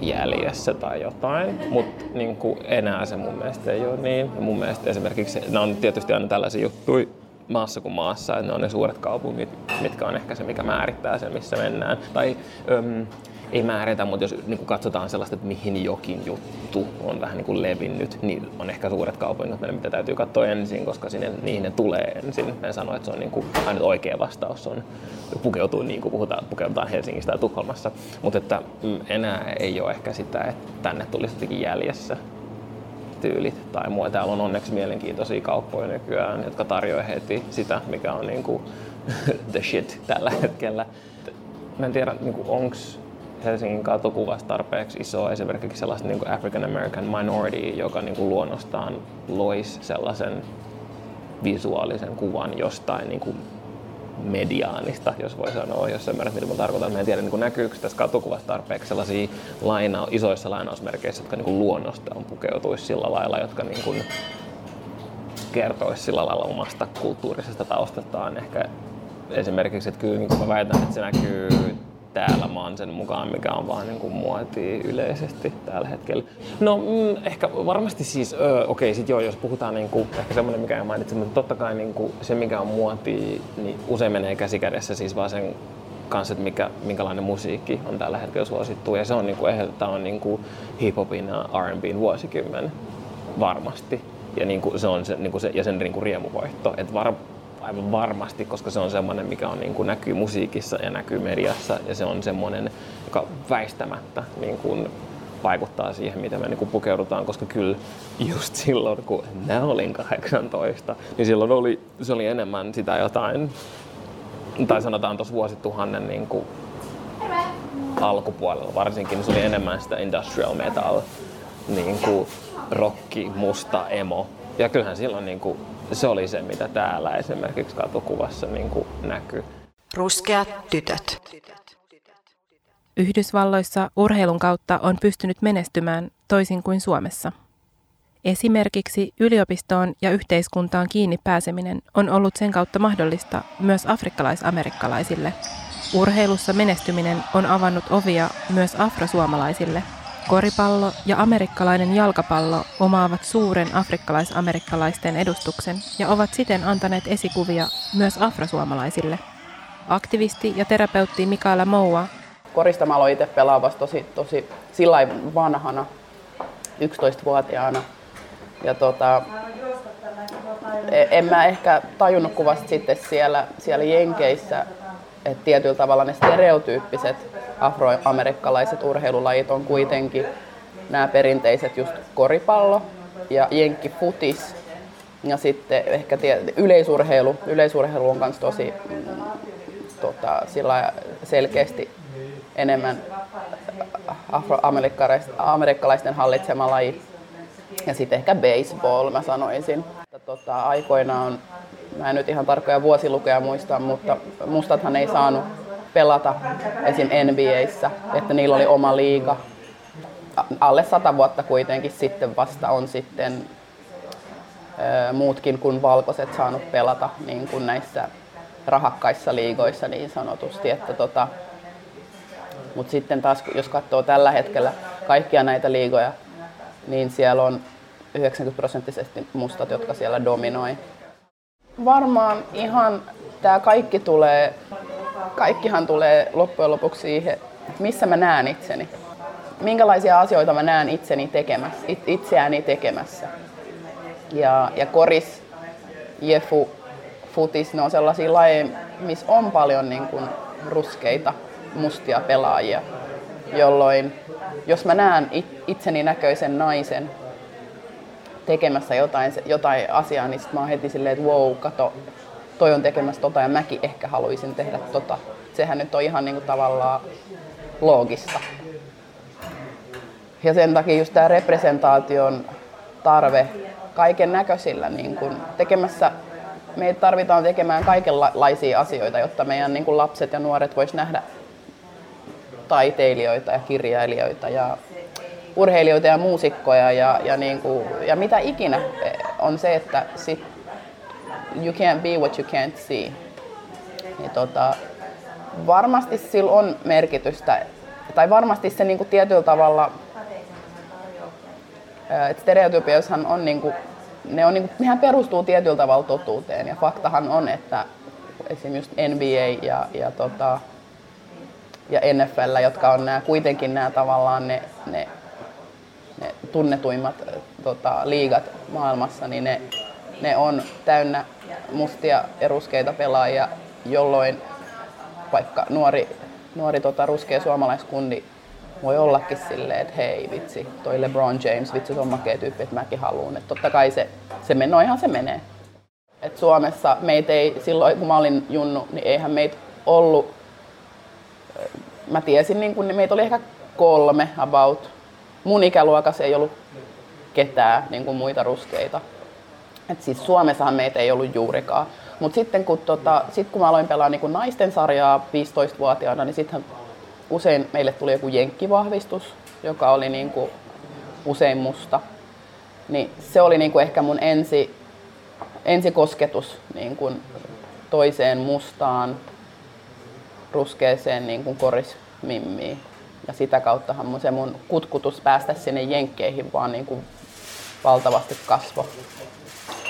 jäljessä tai jotain, mutta niin enää se mun mielestä ei ole niin. Mun mielestä esimerkiksi, nämä on tietysti aina tällaisia juttuja, maassa kuin maassa, että ne on ne suuret kaupungit, mitkä on ehkä se, mikä määrittää sen, missä mennään. Tai öm, ei määritä, mutta jos niin kuin katsotaan sellaista, että mihin jokin juttu on vähän niin kuin levinnyt, niin on ehkä suuret kaupungit, mitä täytyy katsoa ensin, koska sinne, niihin ne tulee ensin. En sano, että se on niin kuin, aina oikea vastaus on pukeutuu niin kuin puhutaan, pukeudutaan Helsingistä tai Tukholmassa. Mutta että mm, enää ei ole ehkä sitä, että tänne tulisi jotenkin jäljessä tyylit tai muuta. Täällä on onneksi mielenkiintoisia kauppoja nykyään, jotka tarjoavat heti sitä, mikä on niin kuin the shit tällä hetkellä. Mä en tiedä, niin onko Helsingin katukuvassa tarpeeksi iso esimerkiksi sellaista niin African American minority, joka niin kuin luonnostaan loisi sellaisen visuaalisen kuvan jostain niin kuin mediaanista, jos voi sanoa, jos ymmärrät, mitä mä tarkoitan. Mä en tiedä, niin näkyykö tässä katukuvassa tarpeeksi sellaisia laina, isoissa lainausmerkeissä, jotka niin luonnostaan pukeutuisi sillä lailla, jotka niin kuin kertoisi sillä lailla omasta kulttuurisesta taustastaan. Ehkä esimerkiksi, että kyllä niin mä väitän, että se näkyy täällä maan sen mukaan, mikä on vaan niin kuin muotia yleisesti tällä hetkellä. No mm, ehkä varmasti siis, öö, okei, okay, sit joo, jos puhutaan niin kuin, ehkä semmoinen, mikä en mainitse, mutta totta kai niin kuin, se, mikä on muotia, niin usein menee käsikädessä siis vaan sen kanssa, että mikä, minkälainen musiikki on tällä hetkellä suosittu. Ja se on, niin kuin, tämä on niin kuin hip-hopin ja R&Bn vuosikymmen varmasti. Ja niin kuin, se on se, niin kuin se, ja sen niin kuin riemuvoitto. Että var, aivan varmasti, koska se on semmoinen, mikä on, niin kuin, näkyy musiikissa ja näkyy mediassa ja se on semmoinen, joka väistämättä niin kuin, vaikuttaa siihen, miten me niin kuin, pukeudutaan, koska kyllä just silloin, kun mä olin 18, niin silloin oli, se oli enemmän sitä jotain, tai sanotaan tuossa vuosituhannen niin kuin, alkupuolella varsinkin, niin se oli enemmän sitä industrial metal, niin kuin, rocki, musta, emo. Ja kyllähän silloin niin kuin, se oli se, mitä täällä esimerkiksi katukuvassa niin kuin näkyy. Ruskeat tytöt. Yhdysvalloissa urheilun kautta on pystynyt menestymään toisin kuin Suomessa. Esimerkiksi yliopistoon ja yhteiskuntaan kiinni pääseminen on ollut sen kautta mahdollista myös afrikkalaisamerikkalaisille. Urheilussa menestyminen on avannut ovia myös afrosuomalaisille – Koripallo ja amerikkalainen jalkapallo omaavat suuren afrikkalais-amerikkalaisten edustuksen ja ovat siten antaneet esikuvia myös afrosuomalaisille. Aktivisti ja terapeutti Mikaela Moua. Korista mä aloin itse pelaavassa tosi, tosi sillä vanhana, 11-vuotiaana. Ja tota, e- en mä ehkä tajunnut kuvasta sitten siellä, siellä Jenkeissä, että tietyllä tavalla ne stereotyyppiset afroamerikkalaiset urheilulajit on kuitenkin nämä perinteiset just koripallo ja jenkkifutis. Ja sitten ehkä tie, yleisurheilu. Yleisurheilu on myös tosi mm, tota, sillä selkeästi enemmän afroamerikkalaisten hallitsema laji. Ja sitten ehkä baseball, mä sanoisin. Tota, aikoinaan, mä en nyt ihan tarkkoja vuosilukeja muista, mutta mustathan ei saanut pelata esim. NBAissä, että niillä oli oma liiga. alle sata vuotta kuitenkin sitten vasta on sitten muutkin kuin valkoiset saanut pelata niin kuin näissä rahakkaissa liigoissa niin sanotusti. Että tota, mutta sitten taas, jos katsoo tällä hetkellä kaikkia näitä liigoja, niin siellä on 90 prosenttisesti mustat, jotka siellä dominoi. Varmaan ihan tämä kaikki tulee, kaikkihan tulee loppujen lopuksi siihen, missä mä näen itseni. Minkälaisia asioita mä näen itseni tekemässä, it, itseäni tekemässä. Ja, ja koris, jefu, futis, ne on sellaisia lajeja, missä on paljon niin kuin ruskeita, mustia pelaajia, jolloin jos mä näen itseni näköisen naisen tekemässä jotain, jotain asiaa, niin sit mä oon heti silleen, että wow, kato, toi on tekemässä tota ja mäkin ehkä haluaisin tehdä tota. Sehän nyt on ihan niin kuin tavallaan loogista. Ja sen takia just tämä representaation tarve kaiken näköisillä niin kuin tekemässä meitä tarvitaan tekemään kaikenlaisia asioita, jotta meidän niin kuin lapset ja nuoret vois nähdä taiteilijoita ja kirjailijoita ja urheilijoita ja muusikkoja ja, ja, niin kuin, ja mitä ikinä on se, että sit you can't be what you can't see. Niin tota, varmasti sillä on merkitystä, tai varmasti se niin kuin tietyllä tavalla, että stereotypioshan on niin kuin, ne on niin kuin, nehän perustuu tietyllä tavalla totuuteen ja faktahan on, että esimerkiksi NBA ja, ja, tota, ja NFL, jotka on nämä, kuitenkin nämä tavallaan ne, ne, ne tunnetuimmat tota, liigat maailmassa, niin ne, ne on täynnä mustia ja ruskeita pelaajia, jolloin vaikka nuori, nuori tota, ruskea suomalaiskundi voi ollakin silleen, että hei vitsi, toi LeBron James, vitsi se on makea tyyppi, että mäkin haluan. Että totta kai se, se menee, ihan se menee. Et Suomessa meitä ei, silloin kun mä olin junnu, niin eihän meitä ollut, mä tiesin, niin kun, meitä oli ehkä kolme about. Mun ikäluokassa ei ollut ketään niin kuin muita ruskeita. Et siis Suomessahan meitä ei ollut juurikaan. Mutta sitten kun, tota, sit kun mä aloin pelaa niin naisten sarjaa 15-vuotiaana, niin sitten usein meille tuli joku jenkkivahvistus, joka oli niin kuin usein musta. Niin se oli niin kuin ehkä mun ensi, ensikosketus niin kuin toiseen mustaan, ruskeeseen niin kuin korismimmiin. Ja sitä kauttahan mun, se mun kutkutus päästä sinne jenkkeihin vaan niin kuin valtavasti kasvo.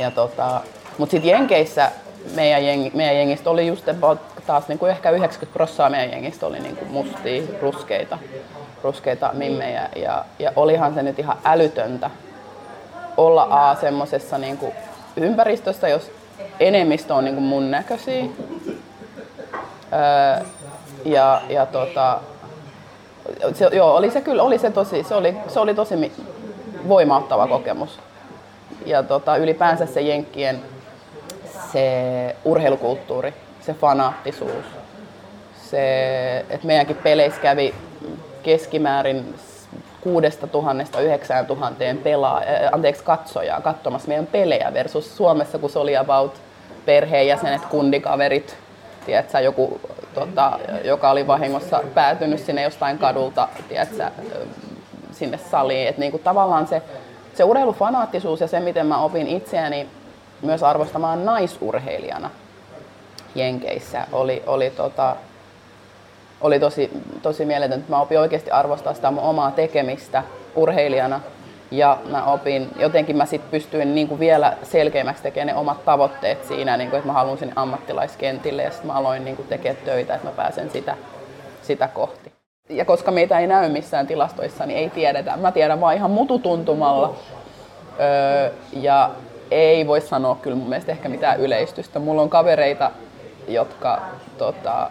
Ja tota, mutta sitten Jenkeissä meidän, jengi, meidän jengistä oli just taas niin kuin ehkä 90 prosenttia meidän jengistä oli niin kuin mustia, ruskeita, ruskeita mimmejä. Ja, ja olihan se nyt ihan älytöntä olla A semmoisessa niin ympäristössä, jos enemmistö on niin kuin mun näköisiä. Öö, ja, ja tota, se, joo, oli se kyllä, oli se tosi, se oli, se oli tosi voimauttava kokemus. Ja tota, ylipäänsä se Jenkkien se urheilukulttuuri, se fanaattisuus, se, että meidänkin peleissä kävi keskimäärin 6000 9000 pelaa, anteeksi, katsojaa katsomassa meidän pelejä versus Suomessa, kun se oli about perheenjäsenet, kundikaverit, tiedätkö, joku, tota, joka oli vahingossa päätynyt sinne jostain kadulta tiedätkö, sinne saliin. Et niinku, tavallaan se, se urheilufanaattisuus ja se, miten mä opin itseäni myös arvostamaan naisurheilijana Jenkeissä oli, oli, tota, oli tosi, tosi mieletöntä. Mä opin oikeasti arvostaa sitä mun omaa tekemistä urheilijana ja mä opin, jotenkin mä sit pystyin niin kuin vielä selkeämmäksi tekemään ne omat tavoitteet siinä, niin kuin, että mä haluan sinne ammattilaiskentille ja sitten mä aloin niin kuin tekemään töitä, että mä pääsen sitä, sitä kohti. Ja koska meitä ei näy missään tilastoissa, niin ei tiedetä. Mä tiedän vaan ihan mututuntumalla. Öö, ja ei voi sanoa kyllä mun mielestä ehkä mitään yleistystä. Mulla on kavereita, jotka tota,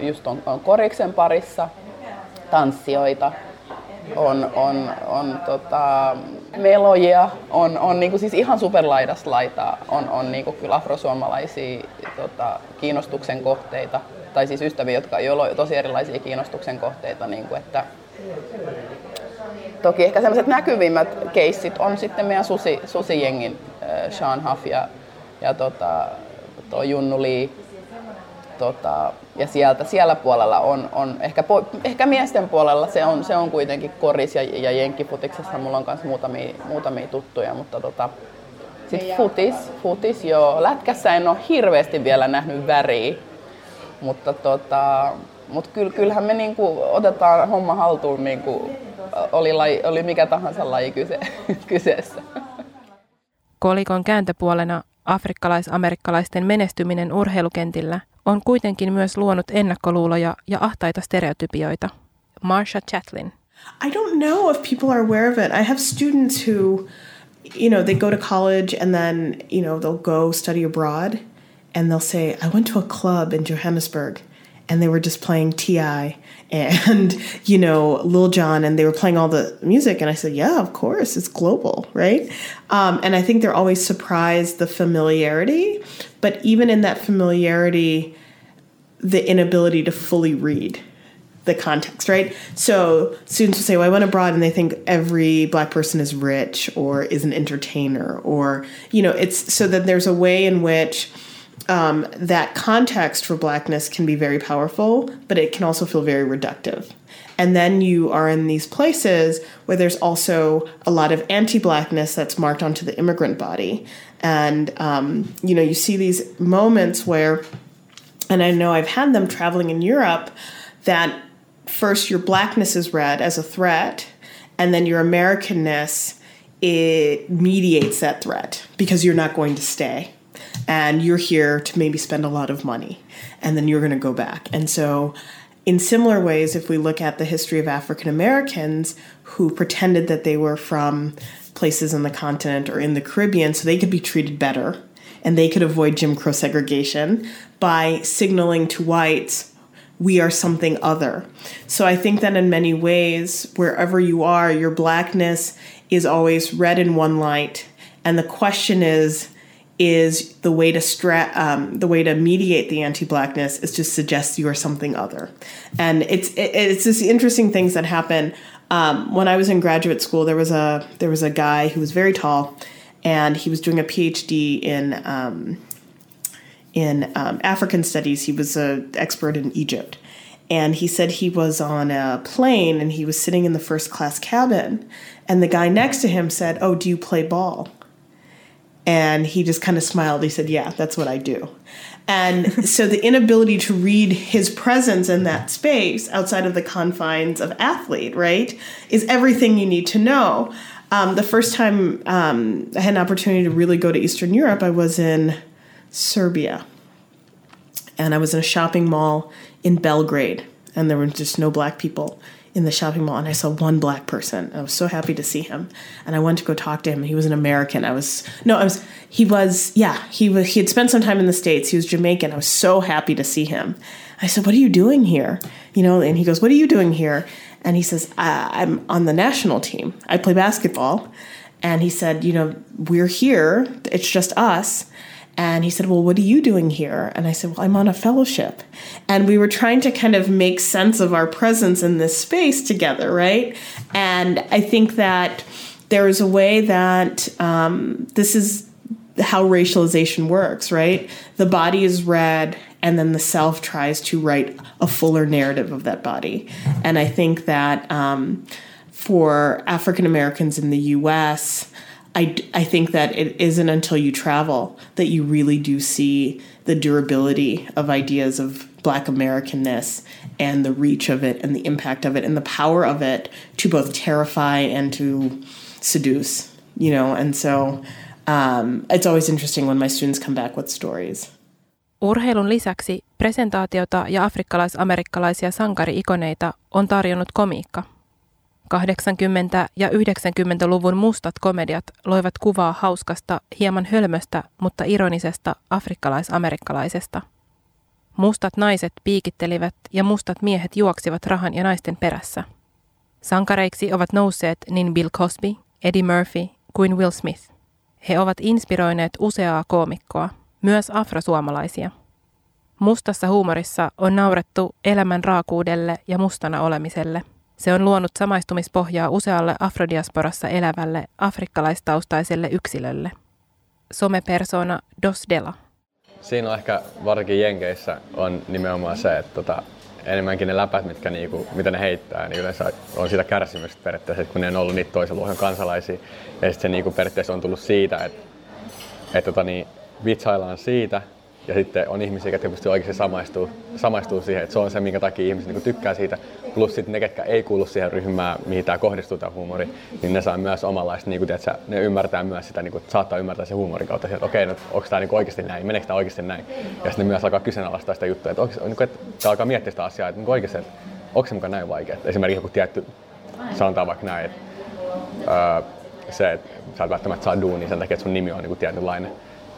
just on, on koriksen parissa, tanssijoita, on, on, on tota, melojia, on, on niinku siis ihan superlaidas laitaa, on, on niinku kyllä afrosuomalaisia tota, kiinnostuksen kohteita, tai siis ystäviä, jotka, joilla on tosi erilaisia kiinnostuksen kohteita, niinku, että Toki ehkä sellaiset näkyvimmät keissit on sitten meidän susi, susijengin äh, Sean Huff ja, ja tota, tuo Junnu Lee, tota, ja sieltä, siellä puolella on, on ehkä, po, ehkä, miesten puolella se on, se on kuitenkin koris ja, ja jenkkifutiksessa mulla on myös muutamia, muutamia tuttuja, mutta tota, sitten futis, futis joo. Lätkässä en ole hirveästi vielä nähnyt väriä, mutta tota, mut kyll, kyllähän me niinku otetaan homma haltuun, niinku, oli, laji, oli mikä tahansa laji kyse, kyseessä. Kolikon kääntöpuolena afrikkalais-amerikkalaisten menestyminen urheilukentillä on kuitenkin myös luonut ennakkoluuloja ja ahtaita stereotypioita. Marsha Chatlin. I don't know if people are aware of it. I have students who, you know, they go to college and then, you know, they'll go study abroad and they'll say, I went to a club in Johannesburg and they were just playing T.I. and, you know, Lil Jon, and they were playing all the music. And I said, yeah, of course, it's global, right? Um, and I think they're always surprised the familiarity, but even in that familiarity, the inability to fully read the context, right? So students will say, Well, I went abroad and they think every black person is rich or is an entertainer, or, you know, it's so that there's a way in which um, that context for blackness can be very powerful, but it can also feel very reductive. And then you are in these places where there's also a lot of anti blackness that's marked onto the immigrant body. And, um, you know, you see these moments where, and I know I've had them traveling in Europe, that first your blackness is read as a threat, and then your Americanness it mediates that threat because you're not going to stay and you're here to maybe spend a lot of money and then you're going to go back. And so, in similar ways, if we look at the history of African Americans who pretended that they were from places in the continent or in the Caribbean so they could be treated better and they could avoid Jim Crow segregation by signaling to whites, we are something other. So I think that in many ways, wherever you are, your blackness is always read in one light. And the question is, is the way to stra- um, the way to mediate the anti-blackness is to suggest you are something other, and it's it, it's this interesting things that happen. Um, when I was in graduate school, there was a there was a guy who was very tall, and he was doing a PhD in um, in um, African studies. He was an expert in Egypt, and he said he was on a plane and he was sitting in the first class cabin, and the guy next to him said, "Oh, do you play ball?" And he just kind of smiled. He said, Yeah, that's what I do. And so the inability to read his presence in that space outside of the confines of athlete, right, is everything you need to know. Um, the first time um, I had an opportunity to really go to Eastern Europe, I was in Serbia. And I was in a shopping mall in Belgrade, and there were just no black people in the shopping mall and I saw one black person. I was so happy to see him. And I went to go talk to him. He was an American. I was no, I was he was yeah, he was he had spent some time in the States. He was Jamaican. I was so happy to see him. I said, What are you doing here? You know, and he goes, What are you doing here? And he says, I'm on the national team. I play basketball. And he said, You know, we're here. It's just us. And he said, Well, what are you doing here? And I said, Well, I'm on a fellowship. And we were trying to kind of make sense of our presence in this space together, right? And I think that there is a way that um, this is how racialization works, right? The body is read, and then the self tries to write a fuller narrative of that body. And I think that um, for African Americans in the US, I, I think that it isn't until you travel that you really do see the durability of ideas of Black Americanness and the reach of it and the impact of it and the power of it to both terrify and to seduce, you know. And so um, it's always interesting when my students come back with stories. Urheilun lisäksi presentaatiota ja afrikkalais-amerikkalaisia sankari-ikoneita on tarjonnut komiikka – 80- ja 90-luvun mustat komediat loivat kuvaa hauskasta, hieman hölmöstä, mutta ironisesta afrikkalais-amerikkalaisesta. Mustat naiset piikittelivät ja mustat miehet juoksivat rahan ja naisten perässä. Sankareiksi ovat nousseet niin Bill Cosby, Eddie Murphy kuin Will Smith. He ovat inspiroineet useaa koomikkoa, myös afrosuomalaisia. Mustassa huumorissa on naurettu elämän raakuudelle ja mustana olemiselle – se on luonut samaistumispohjaa usealle afrodiasporassa elävälle afrikkalaistaustaiselle yksilölle. Somepersona Dos Dela. siinä on ehkä varsinkin Jenkeissä on nimenomaan se, että tota, enemmänkin ne läpät, mitkä niinku, mitä ne heittää, niin yleensä on sitä kärsimystä periaatteessa, kun ne on ollut niitä toisen luokan kansalaisia. Ja sitten se niinku periaatteessa on tullut siitä, että, että tota, niin, vitsaillaan siitä, ja sitten on ihmisiä, jotka pystyy oikeasti samaistuu, samaistuu siihen, että se on se, minkä takia ihmiset niin tykkää siitä. Plus sitten ne, ketkä ei kuulu siihen ryhmään, mihin tämä kohdistuu tämä huumori, niin ne saa myös omanlaista, niin tiedätkö, ne ymmärtää myös sitä, niin kuin, saattaa ymmärtää se huumorin kautta, että okei, no, onko tämä niin oikeasti näin, meneekö tämä oikeasti näin. Ja sitten ne myös alkaa kyseenalaistaa sitä juttua, että, onko, niin kuin, että alkaa miettiä sitä asiaa, että niin oikeasti, että onko se mukaan näin vaikea. Esimerkiksi joku tietty, sanotaan vaikka näin, että öö, se, että sä et välttämättä saa duunia sen takia, että sun nimi on niin kuin tietynlainen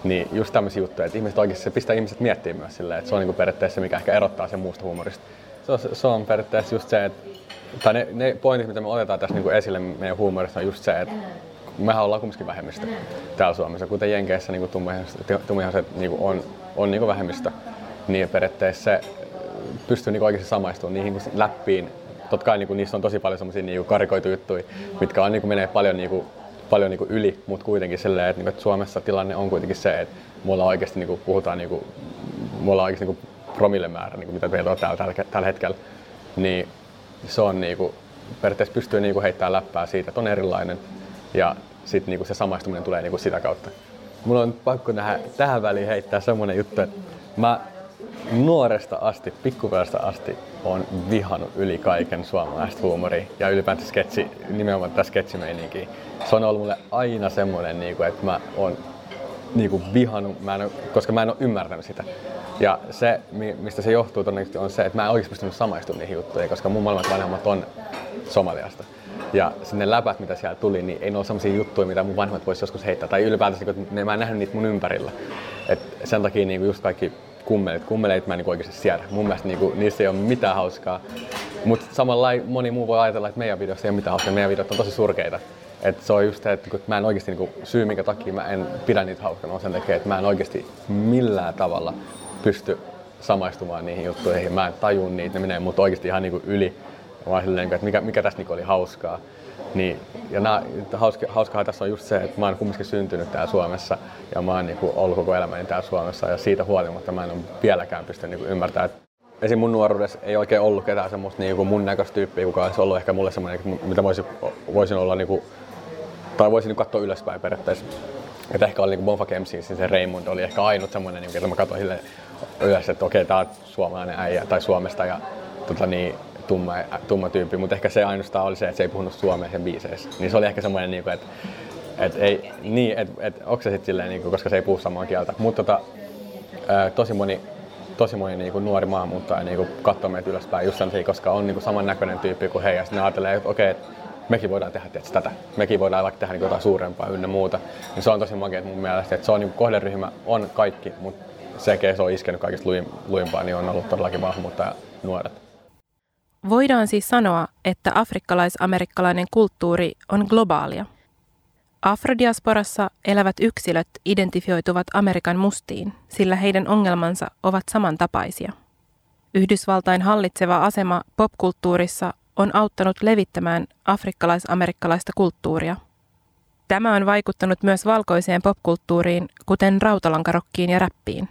niin just tämmöisiä juttuja, että ihmiset oikeasti se pistää ihmiset miettimään myös silleen, että se on niin periaatteessa se, mikä ehkä erottaa sen muusta huumorista. Se on, se on periaatteessa just se, että tai ne, ne pointit, mitä me otetaan tässä niin esille meidän huumorista, on just se, että mehän ollaan kumminkin vähemmistö täällä Suomessa, kuten Jenkeissä niin tummihaiset niin on, on niin vähemmistö, niin periaatteessa se pystyy niin oikeasti samaistumaan niihin läppiin. Totta kai kuin, niissä on tosi paljon semmoisia niin karikoituja juttuja, mitkä on, niin kuin, menee paljon niin kuin, paljon niin kuin yli, mutta kuitenkin silleen, että, niin kuin, että Suomessa tilanne on kuitenkin se, että mulla oikeasti niin kuin, puhutaan, niin kuin, mulla oikeasti niin kuin, promillemäärä, niin kuin, mitä meillä on täällä, tällä, tällä hetkellä, niin se on niin kuin, periaatteessa pystyy niin kuin, heittämään läppää siitä, että on erilainen ja sitten niin kuin, se samaistuminen tulee niin kuin, sitä kautta. Mulla on pakko nähdä, tähän väliin heittää semmoinen juttu, että mä nuoresta asti, pikkupäivästä asti on vihannut yli kaiken suomalaista huumoria ja ylipäätään sketsi, nimenomaan tätä sketsimeininkiä. Se on ollut mulle aina semmoinen, niin kuin, että mä oon niin kuin vihannut, mä en, koska mä en ole ymmärtänyt sitä. Ja se, mistä se johtuu todennäköisesti, on se, että mä en oikeasti pystynyt samaistumaan niihin juttuihin, koska mun molemmat vanhemmat on Somaliasta. Ja sinne läpät, mitä siellä tuli, niin ei ne ole sellaisia juttuja, mitä mun vanhemmat voisi joskus heittää. Tai ylipäätään, että ne, mä en nähnyt niitä mun ympärillä. Et sen takia niin just kaikki kummelit. Kummelit mä en niin oikeasti siedä. Mun mielestä niin kuin, niissä ei ole mitään hauskaa. Mutta samalla moni muu voi ajatella, että meidän videossa ei ole mitään hauskaa. Meidän videot on tosi surkeita. Et se on just se, että mä en oikeasti niin kuin, syy, minkä takia mä en pidä niitä hauskana, on sen takia, että mä en oikeasti millään tavalla pysty samaistumaan niihin juttuihin. Mä en tajun niitä, ne menee mut oikeasti ihan niin kuin yli. Mä silleen, että mikä, mikä tässä niin oli hauskaa. Niin, ja nää, hauska, hauskaa tässä on just se, että mä oon kumminkin syntynyt täällä Suomessa ja mä oon niin kuin, ollut koko elämäni täällä Suomessa ja siitä huolimatta mä en ole vieläkään pystynyt niin ymmärtämään, että esim. mun nuoruudessa ei oikein ollut ketään semmoista niin kuin mun näköistä tyyppiä, kuka olisi ollut ehkä mulle semmoinen, mitä voisin, voisin olla niin kuin, tai voisin niin katsoa ylöspäin periaatteessa. Että ehkä oli niin Bonfa Kemsin, siis se Raymond oli ehkä ainut semmoinen, niin, että mä katsoin ylös, että okei, okay, tää on suomalainen äijä tai Suomesta ja tota, niin, tumma, tumma tyyppi, mutta ehkä se ainoastaan oli se, että se ei puhunut suomea sen biiseissä. Niin se oli ehkä semmoinen, niin että et ei, niin, et, et, onko se sitten silleen, niin kuin, koska se ei puhu samaa kieltä. Mutta tota, tosi moni, tosi moni niin kuin nuori maahanmuuttaja niin kuin katsoo meitä ylöspäin just sen koska on niin kuin samannäköinen tyyppi kuin he. Ja sitten ajattelee, että okei, okay, mekin voidaan tehdä tietysti, tätä. Mekin voidaan vaikka tehdä niin jotain suurempaa ynnä muuta. Niin se on tosi makea mun mielestä, että se on niin kohderyhmä on kaikki, mutta se, se on iskenyt kaikista luimpaa, niin on ollut todellakin maahanmuuttaja nuoret. Voidaan siis sanoa, että afrikkalais-amerikkalainen kulttuuri on globaalia. Afrodiasporassa elävät yksilöt identifioituvat Amerikan mustiin, sillä heidän ongelmansa ovat samantapaisia. Yhdysvaltain hallitseva asema popkulttuurissa on auttanut levittämään afrikkalais-amerikkalaista kulttuuria. Tämä on vaikuttanut myös valkoiseen popkulttuuriin, kuten rautalankarokkiin ja räppiin.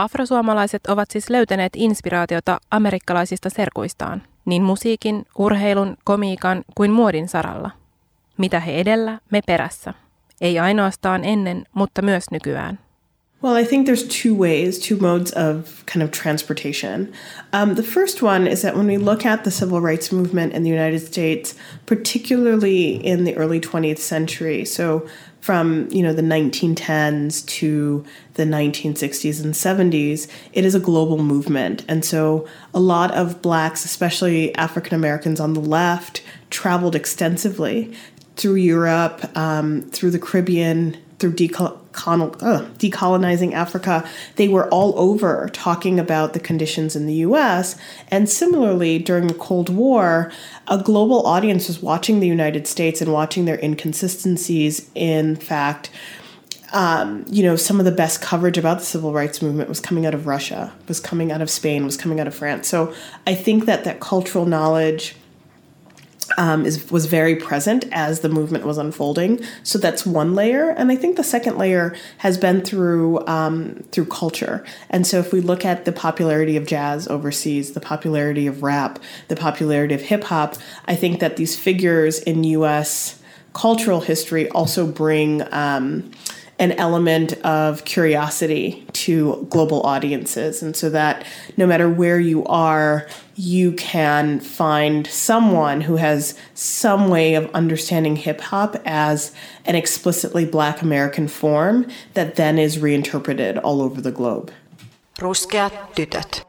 Afrosuomalaiset ovat siis löytäneet inspiraatiota amerikkalaisista serkuistaan, niin musiikin, urheilun, komiikan kuin muodin saralla. Mitä he edellä, me perässä. Ei ainoastaan ennen, mutta myös nykyään. Well, I think there's two ways, two modes of kind of transportation. Um, the first one is that when we look at the civil rights movement in the United States, particularly in the early 20th century, so from you know the 1910s to the 1960s and 70s it is a global movement. And so a lot of blacks especially african americans on the left traveled extensively through europe um, through the caribbean through decol- uh, decolonizing Africa, they were all over talking about the conditions in the US. And similarly, during the Cold War, a global audience was watching the United States and watching their inconsistencies. In fact, um, you know, some of the best coverage about the civil rights movement was coming out of Russia, was coming out of Spain, was coming out of France. So I think that that cultural knowledge um, is was very present as the movement was unfolding. So that's one layer, and I think the second layer has been through um, through culture. And so if we look at the popularity of jazz overseas, the popularity of rap, the popularity of hip hop, I think that these figures in U.S. cultural history also bring. Um, an element of curiosity to global audiences. And so that no matter where you are, you can find someone who has some way of understanding hip hop as an explicitly black American form that then is reinterpreted all over the globe. Ruskeat tytöt.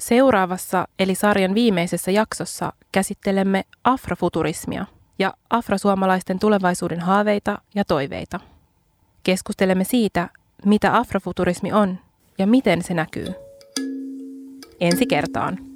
Seuraavassa eli sarjan viimeisessä jaksossa käsittelemme afrofuturismia – ja afrosuomalaisten tulevaisuuden haaveita ja toiveita. Keskustelemme siitä, mitä afrofuturismi on ja miten se näkyy. Ensi kertaan.